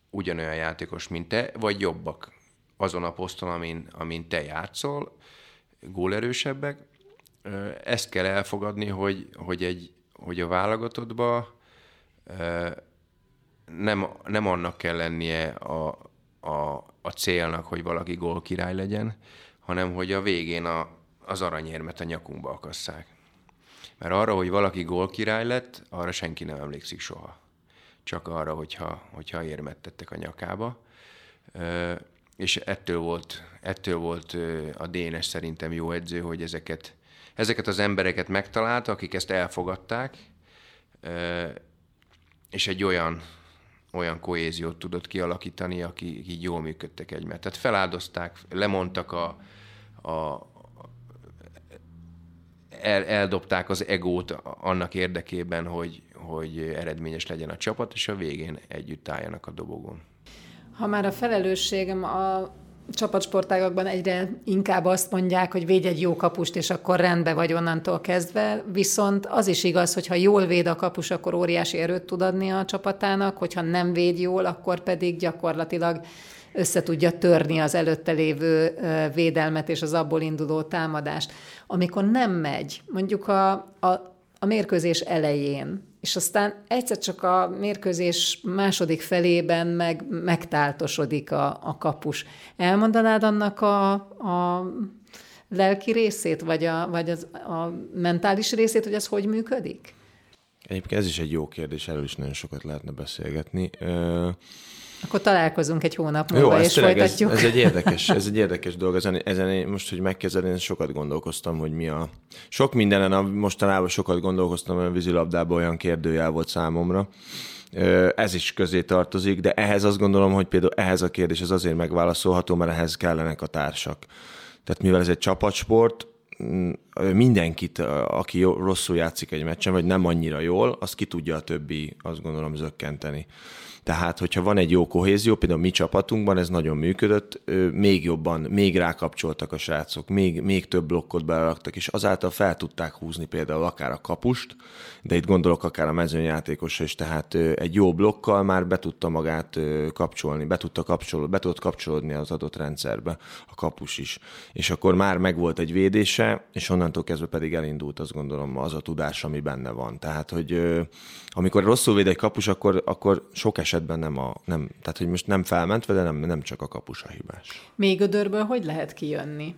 ugyanolyan játékos, mint te, vagy jobbak azon a poszton, amin, amin te játszol, gólerősebbek. Ezt kell elfogadni, hogy, hogy, egy, hogy a válogatottba nem, nem annak kell lennie a, a, a célnak, hogy valaki gól király legyen, hanem hogy a végén a, az aranyérmet a nyakunkba akasszák. Mert arra, hogy valaki gól király lett, arra senki nem emlékszik soha. Csak arra, hogyha, hogyha érmet tettek a nyakába. És ettől volt, ettől volt a Dénes szerintem jó edző, hogy ezeket, ezeket az embereket megtalálta, akik ezt elfogadták, és egy olyan, olyan kohéziót tudott kialakítani, akik így jól működtek egymást. Tehát feláldozták, lemondtak a, a, el, eldobták az egót annak érdekében, hogy, hogy eredményes legyen a csapat, és a végén együtt álljanak a dobogon. Ha már a felelősségem a csapatsportágakban egyre inkább azt mondják, hogy védj egy jó kapust, és akkor rendbe vagy onnantól kezdve, viszont az is igaz, hogy ha jól véd a kapus, akkor óriási erőt tud adni a csapatának, hogyha nem véd jól, akkor pedig gyakorlatilag össze tudja törni az előtte lévő védelmet és az abból induló támadást. Amikor nem megy, mondjuk a, a, a mérkőzés elején, és aztán egyszer csak a mérkőzés második felében meg megtáltosodik a, a kapus. Elmondanád annak a, a lelki részét, vagy, a, vagy az, a mentális részét, hogy ez hogy működik? Egyébként ez is egy jó kérdés, erről is nagyon sokat lehetne beszélgetni. Akkor találkozunk egy hónap múlva, Jó, és tényleg, folytatjuk. Ez, ez, egy érdekes, ez egy érdekes dolog. Ezen, ezen most, hogy megkezded, én sokat gondolkoztam, hogy mi a... Sok mindenen, a, mostanában sokat gondolkoztam, a vízilabdában olyan kérdőjel volt számomra. Ez is közé tartozik, de ehhez azt gondolom, hogy például ehhez a kérdés az azért megválaszolható, mert ehhez kellenek a társak. Tehát mivel ez egy csapatsport, mindenkit, aki rosszul játszik egy meccsen, vagy nem annyira jól, azt ki tudja a többi, azt gondolom, zökkenteni. Tehát, hogyha van egy jó kohézió, például mi csapatunkban ez nagyon működött, még jobban, még rákapcsoltak a srácok, még, még több blokkot beleraktak, és azáltal fel tudták húzni például akár a kapust, de itt gondolok akár a mezőnyjátékosra is, tehát egy jó blokkal már be tudta magát kapcsolni, be tudta kapcsolódni, be tudott kapcsolódni az adott rendszerbe a kapus is. És akkor már megvolt egy védése, és onnantól kezdve pedig elindult azt gondolom az a tudás, ami benne van. Tehát, hogy amikor rosszul véd egy kapus, akkor, akkor sok esetben nem a, nem, tehát hogy most nem felmentve, de nem, nem csak a kapus a hibás. Még gödörből hogy lehet kijönni?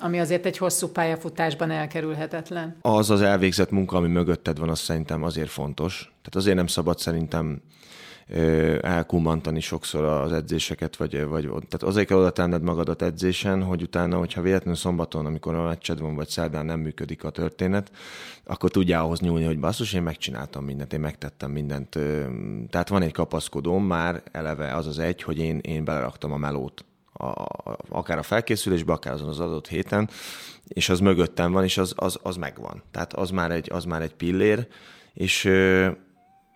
Ami azért egy hosszú pályafutásban elkerülhetetlen. Az az elvégzett munka, ami mögötted van, az szerintem azért fontos. Tehát azért nem szabad szerintem elkumantani sokszor az edzéseket, vagy, vagy tehát azért kell oda tenned magadat edzésen, hogy utána, hogyha véletlenül szombaton, amikor a meccsed van, vagy szerdán nem működik a történet, akkor tudjál ahhoz nyúlni, hogy basszus, én megcsináltam mindent, én megtettem mindent. Tehát van egy kapaszkodóm már eleve az az egy, hogy én, én beleraktam a melót a, akár a felkészülésbe, akár azon az adott héten, és az mögöttem van, és az, az, az megvan. Tehát az már egy, az már egy pillér, és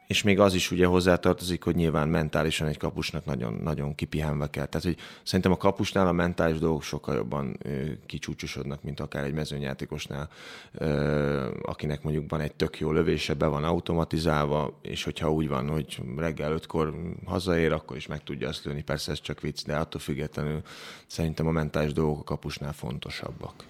és még az is ugye hozzátartozik, hogy nyilván mentálisan egy kapusnak nagyon, nagyon kipihenve kell. Tehát, hogy szerintem a kapusnál a mentális dolgok sokkal jobban kicsúcsosodnak, mint akár egy mezőnyjátékosnál, akinek mondjuk van egy tök jó lövése, be van automatizálva, és hogyha úgy van, hogy reggel ötkor hazaér, akkor is meg tudja azt lőni. Persze ez csak vicc, de attól függetlenül szerintem a mentális dolgok a kapusnál fontosabbak.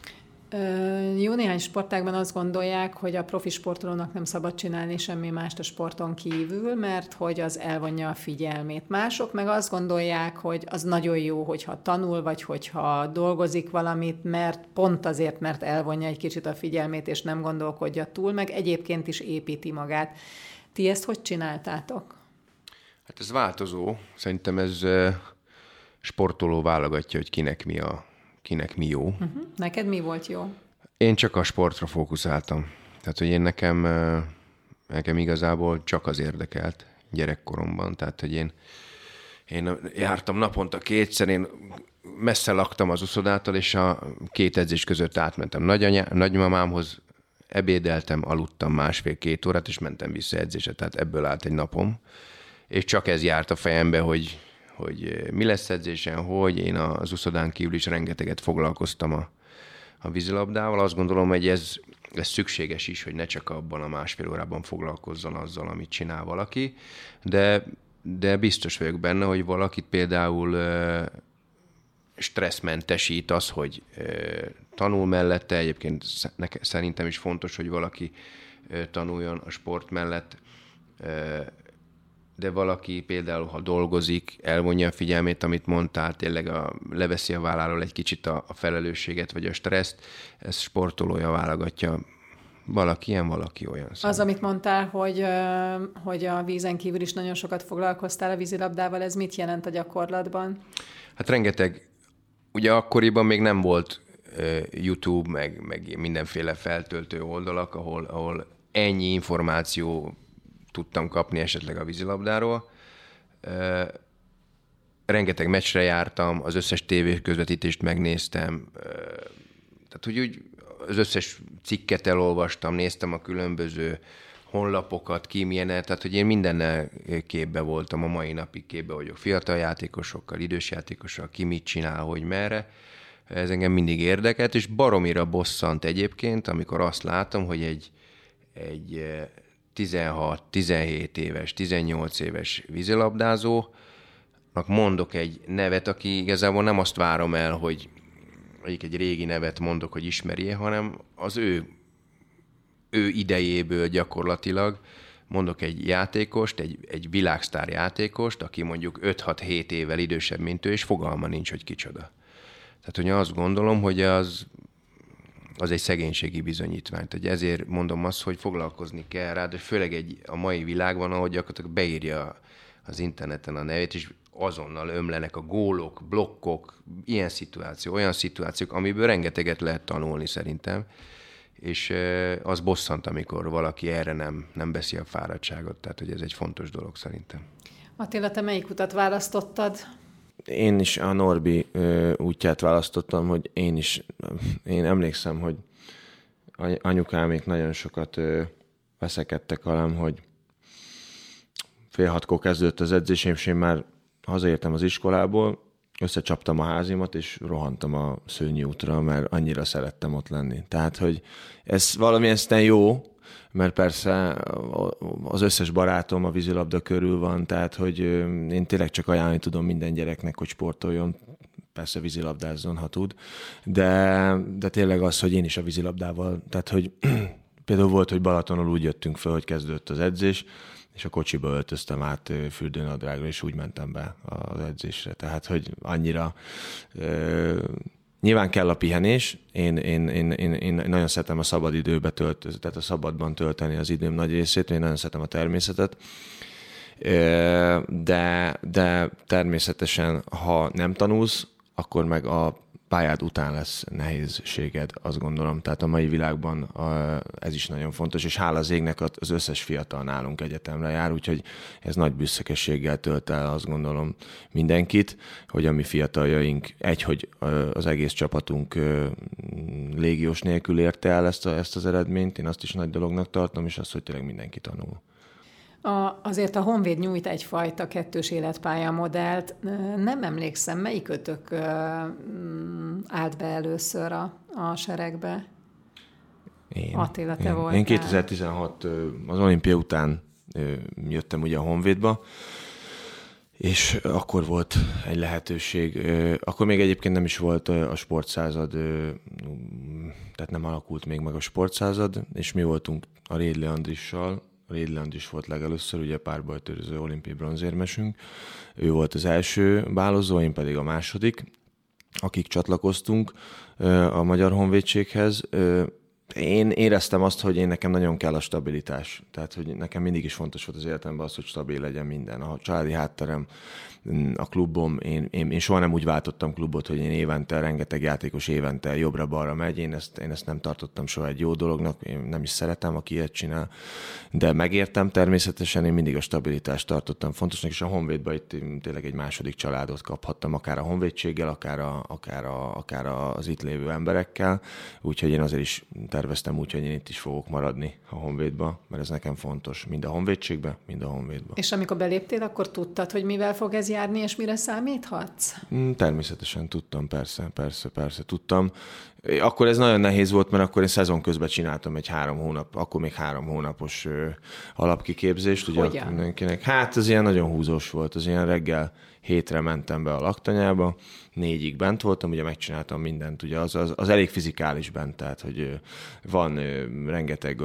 Jó néhány sportágban azt gondolják, hogy a profi sportolónak nem szabad csinálni semmi mást a sporton kívül, mert hogy az elvonja a figyelmét. Mások meg azt gondolják, hogy az nagyon jó, hogyha tanul, vagy hogyha dolgozik valamit, mert pont azért, mert elvonja egy kicsit a figyelmét, és nem gondolkodja túl, meg egyébként is építi magát. Ti ezt hogy csináltátok? Hát ez változó. Szerintem ez sportoló válogatja, hogy kinek mi a kinek mi jó. Uh-huh. Neked mi volt jó? Én csak a sportra fókuszáltam. Tehát, hogy én nekem, nekem igazából csak az érdekelt gyerekkoromban. Tehát, hogy én, én jártam naponta kétszer, én messze laktam az uszodától, és a két edzés között átmentem nagyanyá, nagymamámhoz, ebédeltem, aludtam másfél-két órát, és mentem vissza edzésre. Tehát ebből állt egy napom. És csak ez járt a fejembe, hogy hogy eh, mi lesz edzésen, hogy én az uszodán kívül is rengeteget foglalkoztam a, a vízilabdával. Azt gondolom, hogy ez, ez szükséges is, hogy ne csak abban a másfél órában foglalkozzon azzal, amit csinál valaki, de de biztos vagyok benne, hogy valakit például stresszmentesít az, hogy tanul mellette, egyébként szerintem is fontos, hogy valaki tanuljon a sport mellett, de valaki például, ha dolgozik, elvonja a figyelmét, amit mondtál, tényleg a, leveszi a válláról egy kicsit a, a felelősséget, vagy a stresszt, ez sportolója válogatja valaki ilyen, valaki olyan. Szóval. Az, amit mondtál, hogy, hogy a vízen kívül is nagyon sokat foglalkoztál a vízilabdával, ez mit jelent a gyakorlatban? Hát rengeteg, ugye akkoriban még nem volt YouTube, meg, meg mindenféle feltöltő oldalak, ahol, ahol ennyi információ tudtam kapni esetleg a vízilabdáról. Rengeteg meccsre jártam, az összes tévé közvetítést megnéztem, tehát hogy úgy az összes cikket elolvastam, néztem a különböző honlapokat, ki milyen, tehát hogy én mindennel képbe voltam, a mai napig képbe vagyok fiatal játékosokkal, idős játékosokkal, ki mit csinál, hogy merre. Ez engem mindig érdekelt, és baromira bosszant egyébként, amikor azt látom, hogy egy, egy 16, 17 éves, 18 éves vízilabdázónak mondok egy nevet, aki igazából nem azt várom el, hogy egy régi nevet mondok, hogy ismerje, hanem az ő, ő idejéből gyakorlatilag mondok egy játékost, egy, egy világsztár játékost, aki mondjuk 5-6-7 évvel idősebb, mint ő, és fogalma nincs, hogy kicsoda. Tehát, hogy azt gondolom, hogy az, az egy szegénységi bizonyítvány. Tehát ezért mondom azt, hogy foglalkozni kell rá, de főleg egy, a mai világban, ahogy gyakorlatilag beírja az interneten a nevét, és azonnal ömlenek a gólok, blokkok, ilyen szituáció, olyan szituációk, amiből rengeteget lehet tanulni szerintem, és az bosszant, amikor valaki erre nem, nem veszi a fáradtságot, tehát hogy ez egy fontos dolog szerintem. Attila, te melyik utat választottad? Én is a Norbi ö, útját választottam, hogy én is, én emlékszem, hogy anyukámék nagyon sokat ö, veszekedtek velem, hogy fél hatkor kezdődött az edzésem, és én már hazaértem az iskolából, összecsaptam a házimat, és rohantam a szőnyi útra, mert annyira szerettem ott lenni. Tehát, hogy ez valamilyen szinten jó, mert persze az összes barátom a vízilabda körül van, tehát, hogy én tényleg csak ajánlani tudom minden gyereknek, hogy sportoljon, persze vízilabdázzon, ha tud, de, de tényleg az, hogy én is a vízilabdával, tehát, hogy például volt, hogy Balatonul úgy jöttünk fel, hogy kezdődött az edzés, és a kocsiba öltöztem át fürdőnadrágra, és úgy mentem be az edzésre. Tehát, hogy annyira ö, Nyilván kell a pihenés, én, én, én, én, én nagyon szeretem a szabad időbe tölteni, tehát a szabadban tölteni az időm nagy részét, én nagyon szeretem a természetet, de, de természetesen, ha nem tanulsz, akkor meg a pályád után lesz nehézséged, azt gondolom. Tehát a mai világban ez is nagyon fontos, és hála az égnek az összes fiatal nálunk egyetemre jár, úgyhogy ez nagy büszkeséggel tölt el, azt gondolom mindenkit, hogy a mi fiataljaink, egy, hogy az egész csapatunk légiós nélkül érte el ezt, a, ezt az eredményt, én azt is nagy dolognak tartom, és azt, hogy tényleg mindenki tanul. A, azért a Honvéd nyújt egyfajta kettős életpálya modellt. Nem emlékszem, melyik ötök mm, állt be először a, a seregbe? Én, Attila, te én, voltál. Én 2016 az olimpia után jöttem ugye a Honvédba, és akkor volt egy lehetőség. Akkor még egyébként nem is volt a sportszázad, tehát nem alakult még meg a sportszázad, és mi voltunk a Rédli Andrissal, Rédland is volt legelőször, ugye párbajtőröző olimpiai bronzérmesünk. Ő volt az első bálozó, én pedig a második, akik csatlakoztunk a Magyar Honvédséghez. Én éreztem azt, hogy én nekem nagyon kell a stabilitás. Tehát, hogy nekem mindig is fontos volt az életemben az, hogy stabil legyen minden. A családi hátterem a klubom, én, én, én soha nem úgy váltottam klubot, hogy én évente, rengeteg játékos évente jobbra-balra megy, én ezt, én ezt nem tartottam soha egy jó dolognak, én nem is szeretem, aki ilyet csinál, de megértem természetesen, én mindig a stabilitást tartottam fontosnak, és a Honvédban itt tényleg egy második családot kaphattam, akár a honvédséggel, akár, a, akár, a, akár az itt lévő emberekkel, úgyhogy én azért is terveztem úgy, hogy én itt is fogok maradni a Honvédba, mert ez nekem fontos, mind a Honvédségbe, mind a Honvédba. És amikor beléptél, akkor tudtad, hogy mivel fog ez járni, és mire számíthatsz? Mm, természetesen tudtam, persze, persze, persze, tudtam. Akkor ez nagyon nehéz volt, mert akkor én szezon közben csináltam egy három hónap, akkor még három hónapos alapkiképzést. Ugye, Hogyan? mindenkinek. Hát ez ilyen nagyon húzós volt, az ilyen reggel hétre mentem be a laktanyába, négyig bent voltam, ugye megcsináltam mindent, ugye az, az, az elég fizikális bent, tehát hogy van rengeteg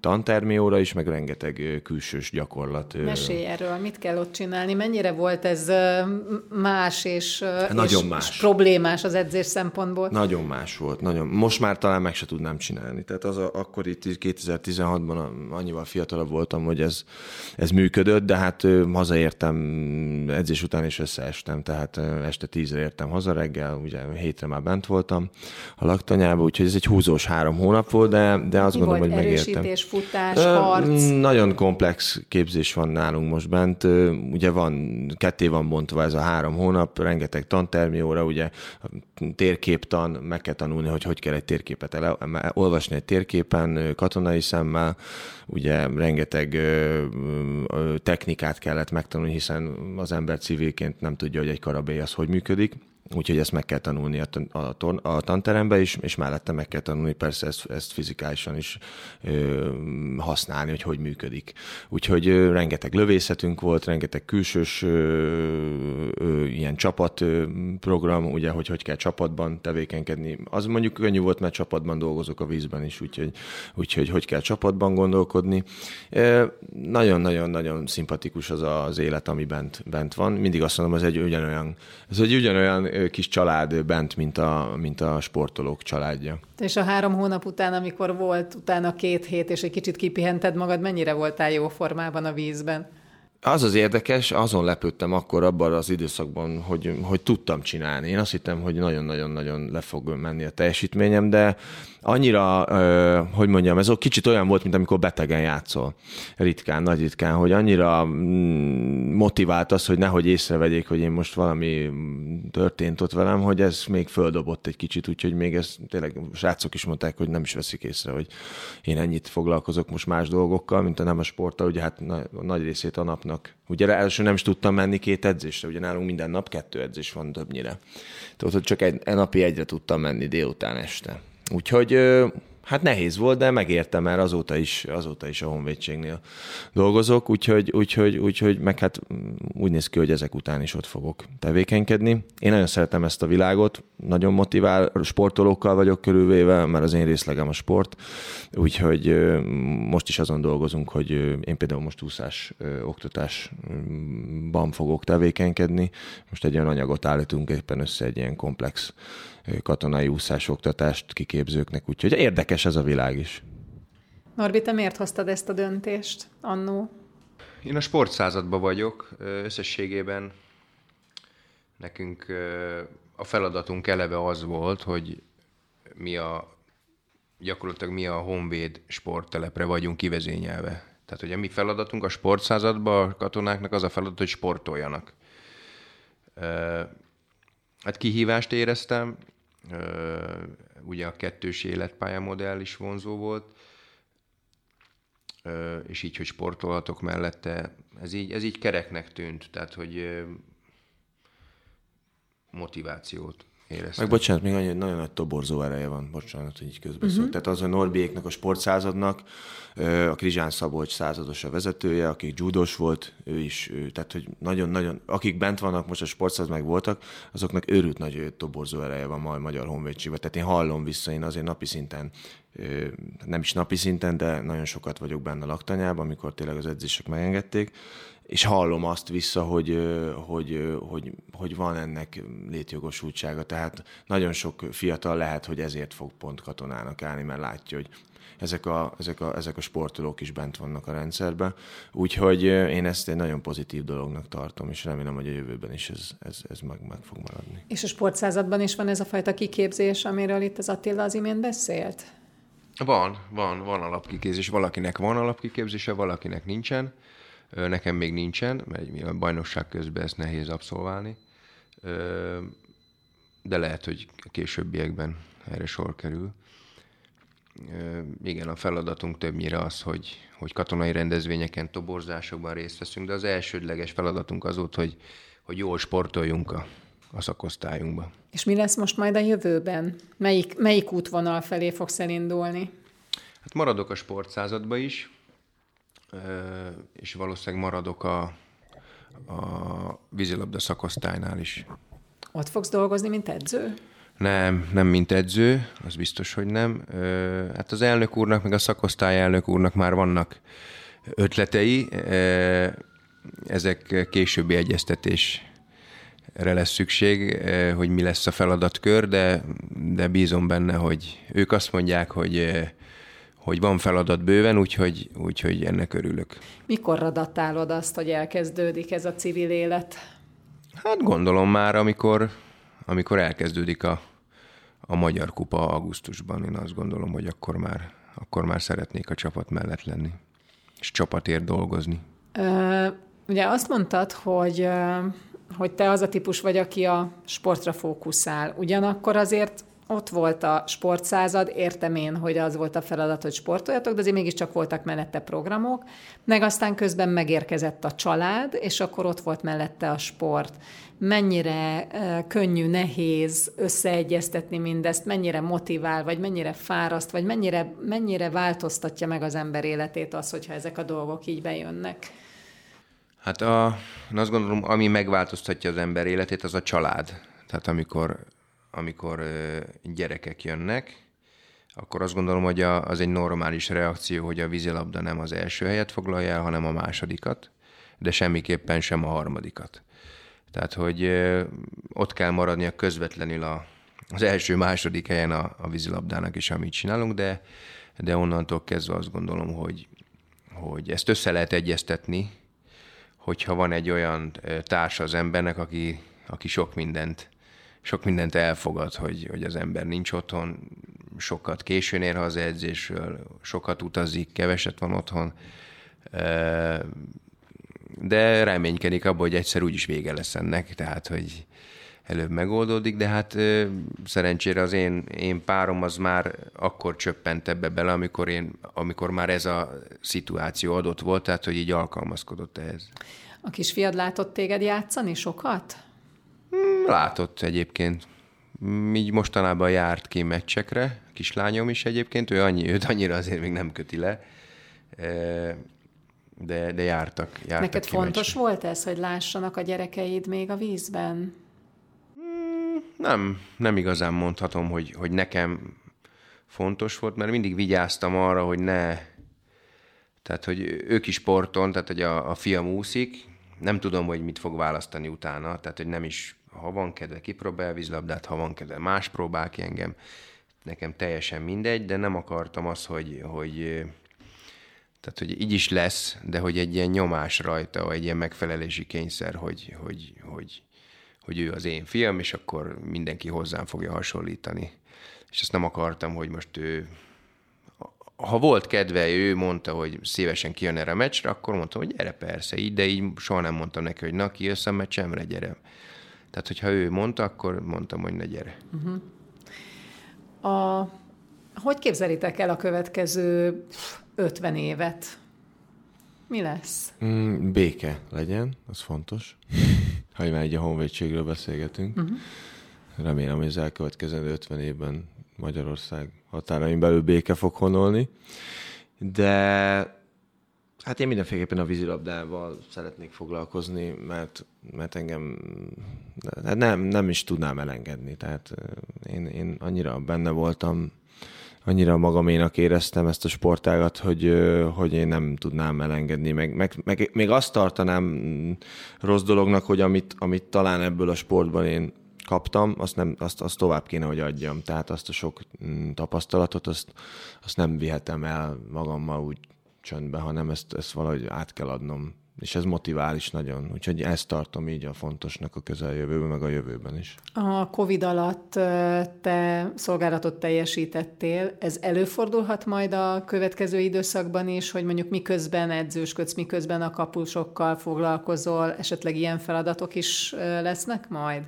terton, tantermióra is, meg rengeteg külsős gyakorlat. Mesélj erről, mit kell ott csinálni, mennyire volt ez más és, nagyon és, más. és problémás az edzés szempontból? Nagyon más volt, nagyon. Most már talán meg se tudnám csinálni. Tehát az a, akkor itt 2016-ban annyival fiatalabb voltam, hogy ez, ez működött, de hát hazaértem edzés után is összeestem, tehát este tízre értem haza reggel, ugye hétre már bent voltam a laktanyába, úgyhogy ez egy húzós három hónap volt, de, de azt Mi gondolom, hogy megértem. Futás, harc? Nagyon komplex képzés van nálunk most bent. Ugye van, ketté van bontva ez a három hónap, rengeteg tantermióra, ugye térképtan, meg kell tanulni, hogy hogy kell egy térképet el, olvasni egy térképen katonai szemmel, ugye rengeteg ö, ö, technikát kellett megtanulni, hiszen az ember civilként nem tudja, hogy egy karabély az hogy működik. Úgyhogy ezt meg kell tanulni a, a, a tanterembe is, és mellette meg kell tanulni persze ezt, ezt fizikálisan is ö, használni, hogy hogy működik. Úgyhogy ö, rengeteg lövészetünk volt, rengeteg külsős ö, ö, ilyen csapatprogram, ugye, hogy hogy kell csapatban tevékenykedni. Az mondjuk könnyű volt, mert csapatban dolgozok a vízben is, úgyhogy, úgyhogy hogy kell csapatban gondolkodni. Nagyon-nagyon-nagyon szimpatikus az az élet, ami bent, bent van. Mindig azt mondom, ez egy ugyanolyan, ez egy ugyanolyan kis család bent, mint a, mint a sportolók családja. És a három hónap után, amikor volt utána két hét, és egy kicsit kipihented magad, mennyire voltál jó formában a vízben? Az az érdekes, azon lepődtem akkor abban az időszakban, hogy, hogy tudtam csinálni. Én azt hittem, hogy nagyon-nagyon-nagyon le fog menni a teljesítményem, de annyira, hogy mondjam, ez kicsit olyan volt, mint amikor betegen játszol. Ritkán, nagy ritkán, hogy annyira mm, motivált az, hogy nehogy észrevegyék, hogy én most valami történt ott velem, hogy ez még földobott egy kicsit, úgyhogy még ez tényleg srácok is mondták, hogy nem is veszik észre, hogy én ennyit foglalkozok most más dolgokkal, mint a nem a sporttal, ugye hát nagy részét a napnak. Ugye első nem is tudtam menni két edzésre, ugye nálunk minden nap kettő edzés van többnyire. Tehát hogy csak egy, egy napi egyre tudtam menni délután este. Úgyhogy hát nehéz volt, de megértem, mert azóta is, azóta is a Honvédségnél dolgozok, úgyhogy, úgyhogy, úgyhogy meg hát úgy néz ki, hogy ezek után is ott fogok tevékenykedni. Én nagyon szeretem ezt a világot, nagyon motivál, sportolókkal vagyok körülvéve, mert az én részlegem a sport, úgyhogy most is azon dolgozunk, hogy én például most úszás oktatásban fogok tevékenykedni. Most egy olyan anyagot állítunk éppen össze, egy ilyen komplex katonai úszás oktatást kiképzőknek, úgyhogy érdekes ez a világ is. Norbi, te miért hoztad ezt a döntést annó? Én a sportszázadban vagyok. Összességében nekünk a feladatunk eleve az volt, hogy mi a gyakorlatilag mi a Honvéd sporttelepre vagyunk kivezényelve. Tehát, hogy a mi feladatunk a sportszázadban a katonáknak az a feladat, hogy sportoljanak. Hát kihívást éreztem, ugye a kettős életpályamodell is vonzó volt, és így, hogy sportolhatok mellette, ez így, ez így kereknek tűnt, tehát, hogy motivációt éreztem. Meg bocsánat, még annyi, nagyon nagy toborzó ereje van, bocsánat, hogy így közbeszól. Uh-huh. Tehát az, a Norbiéknak a sportszázadnak, a Krizsán Szabolcs százados a vezetője, aki judos volt, ő is, ő, tehát hogy nagyon-nagyon, akik bent vannak, most a sportszáz meg voltak, azoknak őrült nagy toborzó ereje van majd Magyar Honvédségben. Tehát én hallom vissza, én azért napi szinten nem is napi szinten, de nagyon sokat vagyok benne a laktanyában, amikor tényleg az edzések megengedték, és hallom azt vissza, hogy, hogy, hogy, hogy van ennek létjogosultsága. Tehát nagyon sok fiatal lehet, hogy ezért fog pont katonának állni, mert látja, hogy ezek a, ezek a, ezek a sportolók is bent vannak a rendszerben. Úgyhogy én ezt egy nagyon pozitív dolognak tartom, és remélem, hogy a jövőben is ez, ez, ez meg, meg fog maradni. És a sportszázadban is van ez a fajta kiképzés, amiről itt az Attila az imént beszélt? Van, van, van alapkiképzés. Valakinek van alapkiképzése, valakinek nincsen. Nekem még nincsen, mert a bajnokság közben ezt nehéz abszolválni. De lehet, hogy a későbbiekben erre sor kerül. igen, a feladatunk többnyire az, hogy, hogy katonai rendezvényeken, toborzásokban részt veszünk, de az elsődleges feladatunk az volt, hogy, hogy jól sportoljunk a, a szakosztályunkba. És mi lesz most majd a jövőben? Melyik, melyik útvonal felé fogsz elindulni? Hát maradok a sportszázadba is, és valószínűleg maradok a, a vízilabda szakosztálynál is. Ott fogsz dolgozni, mint edző? Nem, nem mint edző, az biztos, hogy nem. Hát az elnök úrnak, meg a szakosztály elnök úrnak már vannak ötletei, ezek későbbi egyeztetésre lesz szükség, hogy mi lesz a feladatkör, de, de bízom benne, hogy ők azt mondják, hogy hogy van feladat bőven, úgyhogy, úgyhogy ennek örülök. Mikor datálod azt, hogy elkezdődik ez a civil élet? Hát gondolom már, amikor, amikor elkezdődik a, a Magyar Kupa augusztusban. Én azt gondolom, hogy akkor már, akkor már szeretnék a csapat mellett lenni, és csapatért dolgozni. Ö, ugye azt mondtad, hogy, hogy te az a típus vagy, aki a sportra fókuszál. Ugyanakkor azért ott volt a sportszázad, értem én, hogy az volt a feladat, hogy sportoljatok, de azért mégiscsak voltak mellette programok, meg aztán közben megérkezett a család, és akkor ott volt mellette a sport. Mennyire uh, könnyű, nehéz összeegyeztetni mindezt, mennyire motivál, vagy mennyire fáraszt, vagy mennyire, mennyire változtatja meg az ember életét az, hogyha ezek a dolgok így bejönnek? Hát a, azt gondolom, ami megváltoztatja az ember életét, az a család. Tehát amikor amikor gyerekek jönnek, akkor azt gondolom, hogy az egy normális reakció, hogy a vízilabda nem az első helyet foglalja el, hanem a másodikat, de semmiképpen sem a harmadikat. Tehát, hogy ott kell maradnia közvetlenül a, az első-második helyen a, a vízilabdának is, amit csinálunk, de, de onnantól kezdve azt gondolom, hogy, hogy ezt össze lehet egyeztetni, hogyha van egy olyan társa az embernek, aki, aki sok mindent sok mindent elfogad, hogy, hogy az ember nincs otthon, sokat későn ér haza edzésről, sokat utazik, keveset van otthon, de reménykedik abban, hogy egyszer úgyis vége lesz ennek, tehát hogy előbb megoldódik, de hát szerencsére az én, én párom az már akkor csöppent ebbe bele, amikor, én, amikor már ez a szituáció adott volt, tehát hogy így alkalmazkodott ehhez. A kisfiad látott téged játszani sokat? Hmm, látott egyébként. Így mostanában járt ki meccsekre, kislányom is egyébként, ő annyi, őt annyira azért még nem köti le, de, de jártak, jártak Neked fontos meccsre. volt ez, hogy lássanak a gyerekeid még a vízben? Hmm, nem, nem igazán mondhatom, hogy, hogy nekem fontos volt, mert mindig vigyáztam arra, hogy ne, tehát, hogy ők is sporton, tehát, hogy a, a fiam úszik, nem tudom, hogy mit fog választani utána, tehát, hogy nem is ha van kedve, kipróbál vízlabdát, ha van kedve, más próbál ki engem. Nekem teljesen mindegy, de nem akartam azt, hogy, hogy tehát, hogy így is lesz, de hogy egy ilyen nyomás rajta, vagy egy ilyen megfelelési kényszer, hogy, hogy, hogy, hogy ő az én fiam, és akkor mindenki hozzám fogja hasonlítani. És ezt nem akartam, hogy most ő ha volt kedve, ő mondta, hogy szívesen kijön erre a meccsre, akkor mondtam, hogy gyere persze, így, de így soha nem mondtam neki, hogy na, kijössz a meccsemre, gyere. Tehát, hogyha ő mondta, akkor mondtam, hogy ne gyere. Uh-huh. A, hogy képzelitek el a következő 50 évet? Mi lesz? Mm, béke legyen, az fontos. ha már egy a honvédségről beszélgetünk. Uh-huh. Remélem, hogy az elkövetkező 50 évben Magyarország határain belül béke fog honolni. De Hát én mindenféleképpen a vízilabdával szeretnék foglalkozni, mert, mert engem hát nem, nem is tudnám elengedni. Tehát én, én annyira benne voltam, annyira magaménak éreztem ezt a sportágat, hogy, hogy én nem tudnám elengedni. Meg, meg, meg, még azt tartanám rossz dolognak, hogy amit, amit talán ebből a sportban én kaptam, azt, nem, azt, azt tovább kéne, hogy adjam. Tehát azt a sok mm, tapasztalatot, azt, azt nem vihetem el magammal úgy csöndbe, hanem ezt, ezt valahogy át kell adnom. És ez motivál is nagyon. Úgyhogy ezt tartom így a fontosnak a közeljövőben, meg a jövőben is. A COVID alatt te szolgálatot teljesítettél. Ez előfordulhat majd a következő időszakban is, hogy mondjuk miközben edzősködsz, miközben a kapusokkal foglalkozol, esetleg ilyen feladatok is lesznek majd?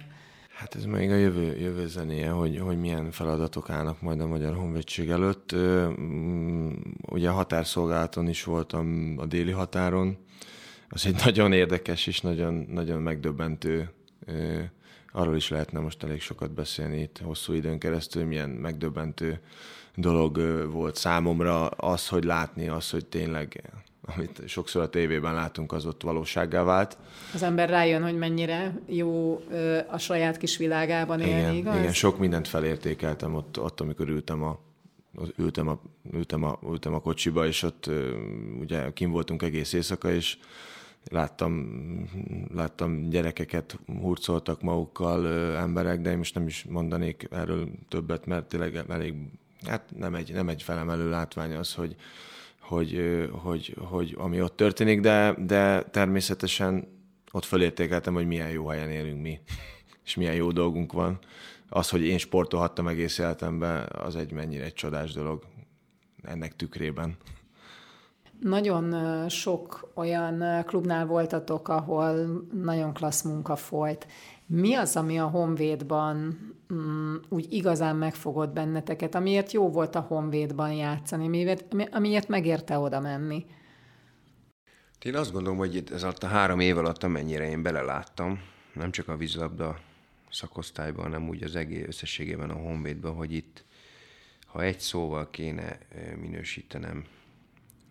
Hát ez még a jövő, jövő zenéje, hogy, hogy milyen feladatok állnak majd a Magyar Honvédség előtt. Mm, ugye a határszolgálaton is voltam a déli határon. Az egy nagyon érdekes és nagyon, nagyon megdöbbentő arról is lehetne most elég sokat beszélni itt hosszú időn keresztül, milyen megdöbbentő dolog volt számomra az, hogy látni az, hogy tényleg amit sokszor a tévében látunk, az ott valósággá vált. Az ember rájön, hogy mennyire jó a saját kis világában élni, igen, igaz? Igen, sok mindent felértékeltem ott, ott amikor ültem a, ültem a, ültem, a, ültem a kocsiba, és ott ugye kim voltunk egész éjszaka, és láttam, láttam gyerekeket hurcoltak magukkal emberek, de én most nem is mondanék erről többet, mert tényleg elég, hát nem egy, nem egy felemelő látvány az, hogy, hogy, hogy, hogy ami ott történik, de, de természetesen ott fölértékeltem, hogy milyen jó helyen élünk mi, és milyen jó dolgunk van. Az, hogy én sportolhattam egész életemben, az egy mennyire egy csodás dolog ennek tükrében. Nagyon sok olyan klubnál voltatok, ahol nagyon klassz munka folyt. Mi az, ami a Honvédban um, úgy igazán megfogott benneteket, amiért jó volt a Honvédban játszani, amiért, amiért megérte oda menni? Én azt gondolom, hogy ez alatt a három év alatt, amennyire én beleláttam, nem csak a vízlabda szakosztályban, hanem úgy az egész összességében a Honvédban, hogy itt, ha egy szóval kéne minősítenem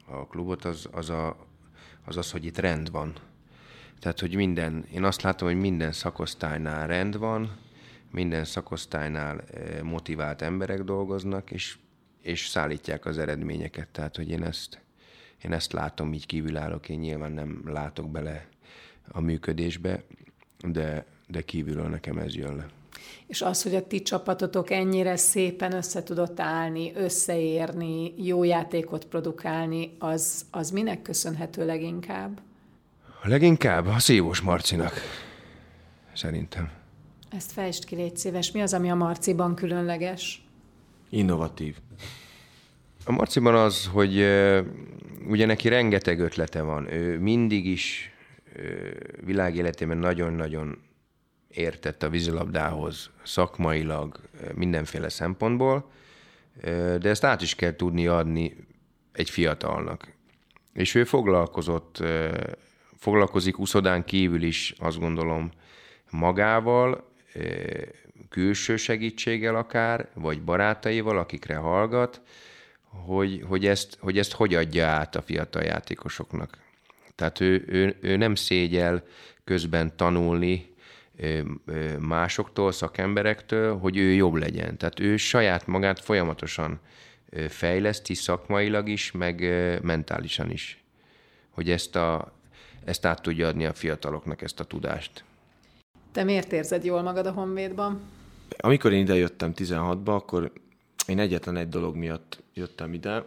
a klubot, az az, a, az, az hogy itt rend van tehát, hogy minden, én azt látom, hogy minden szakosztálynál rend van, minden szakosztálynál eh, motivált emberek dolgoznak, és, és szállítják az eredményeket. Tehát, hogy én ezt, én ezt látom, így kívülállok, én nyilván nem látok bele a működésbe, de, de kívülről nekem ez jön le. És az, hogy a ti csapatotok ennyire szépen össze tudott állni, összeérni, jó játékot produkálni, az, az minek köszönhető leginkább? Leginkább a Szívós Marcinak, szerintem. Ezt fejtsd ki, légy szíves. Mi az, ami a Marciban különleges? Innovatív. A Marciban az, hogy ugye neki rengeteg ötlete van. Ő mindig is világéletében nagyon-nagyon értett a vízilabdához szakmailag, mindenféle szempontból, de ezt át is kell tudni adni egy fiatalnak. És ő foglalkozott foglalkozik uszodán kívül is, azt gondolom, magával, külső segítséggel akár, vagy barátaival, akikre hallgat, hogy, hogy, ezt, hogy ezt hogy adja át a fiatal játékosoknak. Tehát ő, ő, ő nem szégyel közben tanulni másoktól, szakemberektől, hogy ő jobb legyen. Tehát ő saját magát folyamatosan fejleszti szakmailag is, meg mentálisan is. Hogy ezt a, ezt át tudja adni a fiataloknak ezt a tudást. Te miért érzed jól magad a Honvédban? Amikor én ide jöttem 16-ba, akkor én egyetlen egy dolog miatt jöttem ide,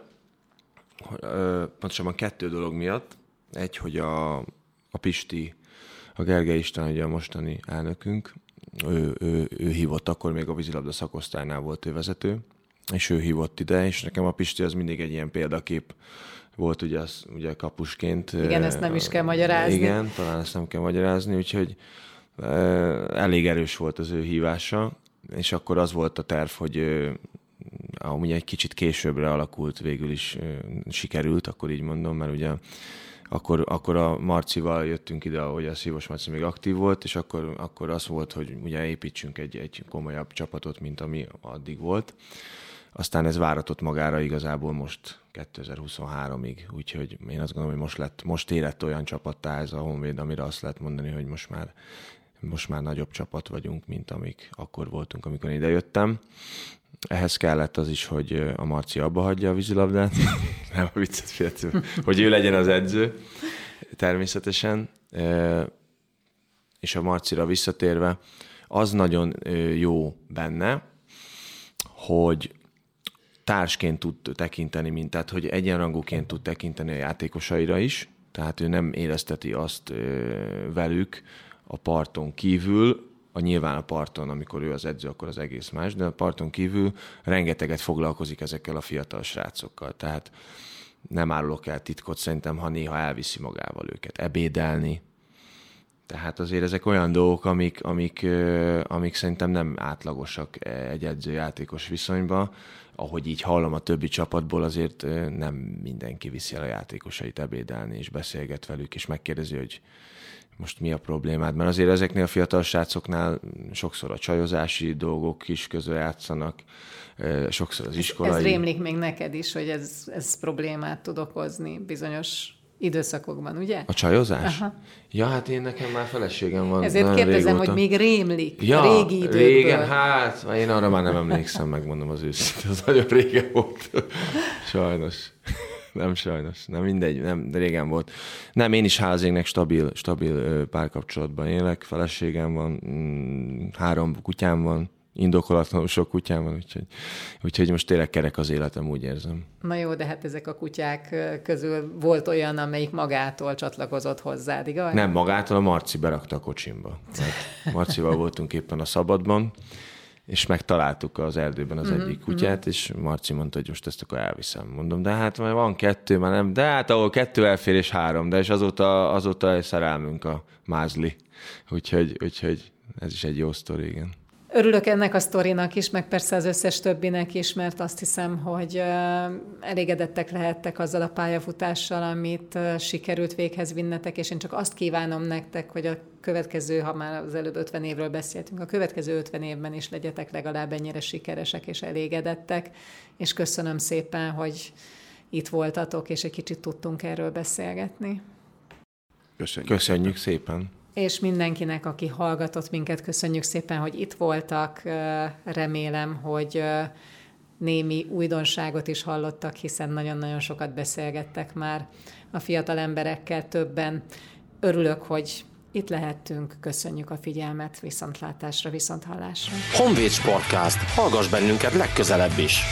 pontosabban kettő dolog miatt. Egy, hogy a, a Pisti, a Gergely István, ugye a mostani elnökünk, ő, ő, ő hívott, akkor még a vízilabda szakosztálynál volt ő vezető, és ő hívott ide, és nekem a Pisti az mindig egy ilyen példakép volt ugye, az, ugye kapusként. Igen, ezt nem is kell magyarázni. Igen, talán ezt nem kell magyarázni, úgyhogy elég erős volt az ő hívása, és akkor az volt a terv, hogy amúgy egy kicsit későbbre alakult, végül is sikerült, akkor így mondom, mert ugye akkor, akkor a Marcival jöttünk ide, ahogy a Szívos Marci még aktív volt, és akkor, akkor az volt, hogy ugye építsünk egy, egy komolyabb csapatot, mint ami addig volt. Aztán ez váratott magára igazából most 2023-ig, úgyhogy én azt gondolom, hogy most, lett, most érett olyan csapattá ez a Honvéd, amire azt lehet mondani, hogy most már, most már nagyobb csapat vagyunk, mint amik akkor voltunk, amikor idejöttem. Ehhez kellett az is, hogy a Marci abba hagyja a vízilabdát, nem a viccet féltő, hogy ő legyen az edző, természetesen. És a Marcira visszatérve, az nagyon jó benne, hogy társként tud tekinteni, mint tehát, hogy egyenrangúként tud tekinteni a játékosaira is, tehát ő nem érezteti azt velük a parton kívül, a nyilván a parton, amikor ő az edző, akkor az egész más, de a parton kívül rengeteget foglalkozik ezekkel a fiatal srácokkal. Tehát nem árulok el titkot, szerintem, ha néha elviszi magával őket ebédelni, Tehát azért ezek olyan dolgok, amik, amik, amik szerintem nem átlagosak egy edzőjátékos viszonyban. Ahogy így hallom a többi csapatból, azért nem mindenki viszi el a játékosait ebédelni, és beszélget velük, és megkérdezi, hogy most mi a problémád, mert azért ezeknél a fiatal srácoknál sokszor a csajozási dolgok is közül játszanak, sokszor az iskolai... Ez rémlik még neked is, hogy ez, ez problémát tud okozni bizonyos időszakokban, ugye? A csajozás? Aha. Ja, hát én nekem már feleségem van. Ezért kérdezem, régóta. hogy még rémlik ja, a régi időkből. régen, hát, én arra már nem emlékszem, megmondom az őszintén, az nagyon régen volt. Sajnos. Nem sajnos, nem mindegy, nem, de régen volt. Nem, én is házének stabil, stabil párkapcsolatban élek, feleségem van, mm, három kutyám van, indokolatlanul sok kutyám van, úgyhogy, úgyhogy most tényleg kerek az életem, úgy érzem. Na jó, de hát ezek a kutyák közül volt olyan, amelyik magától csatlakozott hozzád, igaz? Nem, magától a Marci berakta a kocsimba. Mert Marcival voltunk éppen a szabadban, és megtaláltuk az erdőben az mm-hmm. egyik kutyát, mm-hmm. és Marci mondta, hogy most ezt akkor elviszem. Mondom, de hát már van kettő, már nem, de hát ahol kettő elfér és három, de és azóta, azóta szerelmünk a mázli. Úgyhogy, úgyhogy ez is egy jó sztori, igen. Örülök ennek a sztorinak is, meg persze az összes többinek is, mert azt hiszem, hogy elégedettek lehettek azzal a pályafutással, amit sikerült véghez vinnetek, és én csak azt kívánom nektek, hogy a következő, ha már az előbb 50 évről beszéltünk, a következő 50 évben is legyetek legalább ennyire sikeresek és elégedettek, és köszönöm szépen, hogy itt voltatok, és egy kicsit tudtunk erről beszélgetni. Köszönjük, Köszönjük szépen és mindenkinek, aki hallgatott minket, köszönjük szépen, hogy itt voltak. Remélem, hogy némi újdonságot is hallottak, hiszen nagyon-nagyon sokat beszélgettek már a fiatal emberekkel többen. Örülök, hogy itt lehettünk. Köszönjük a figyelmet, viszontlátásra, viszonthallásra. Honvéd Sportcast. Hallgass bennünket legközelebb is!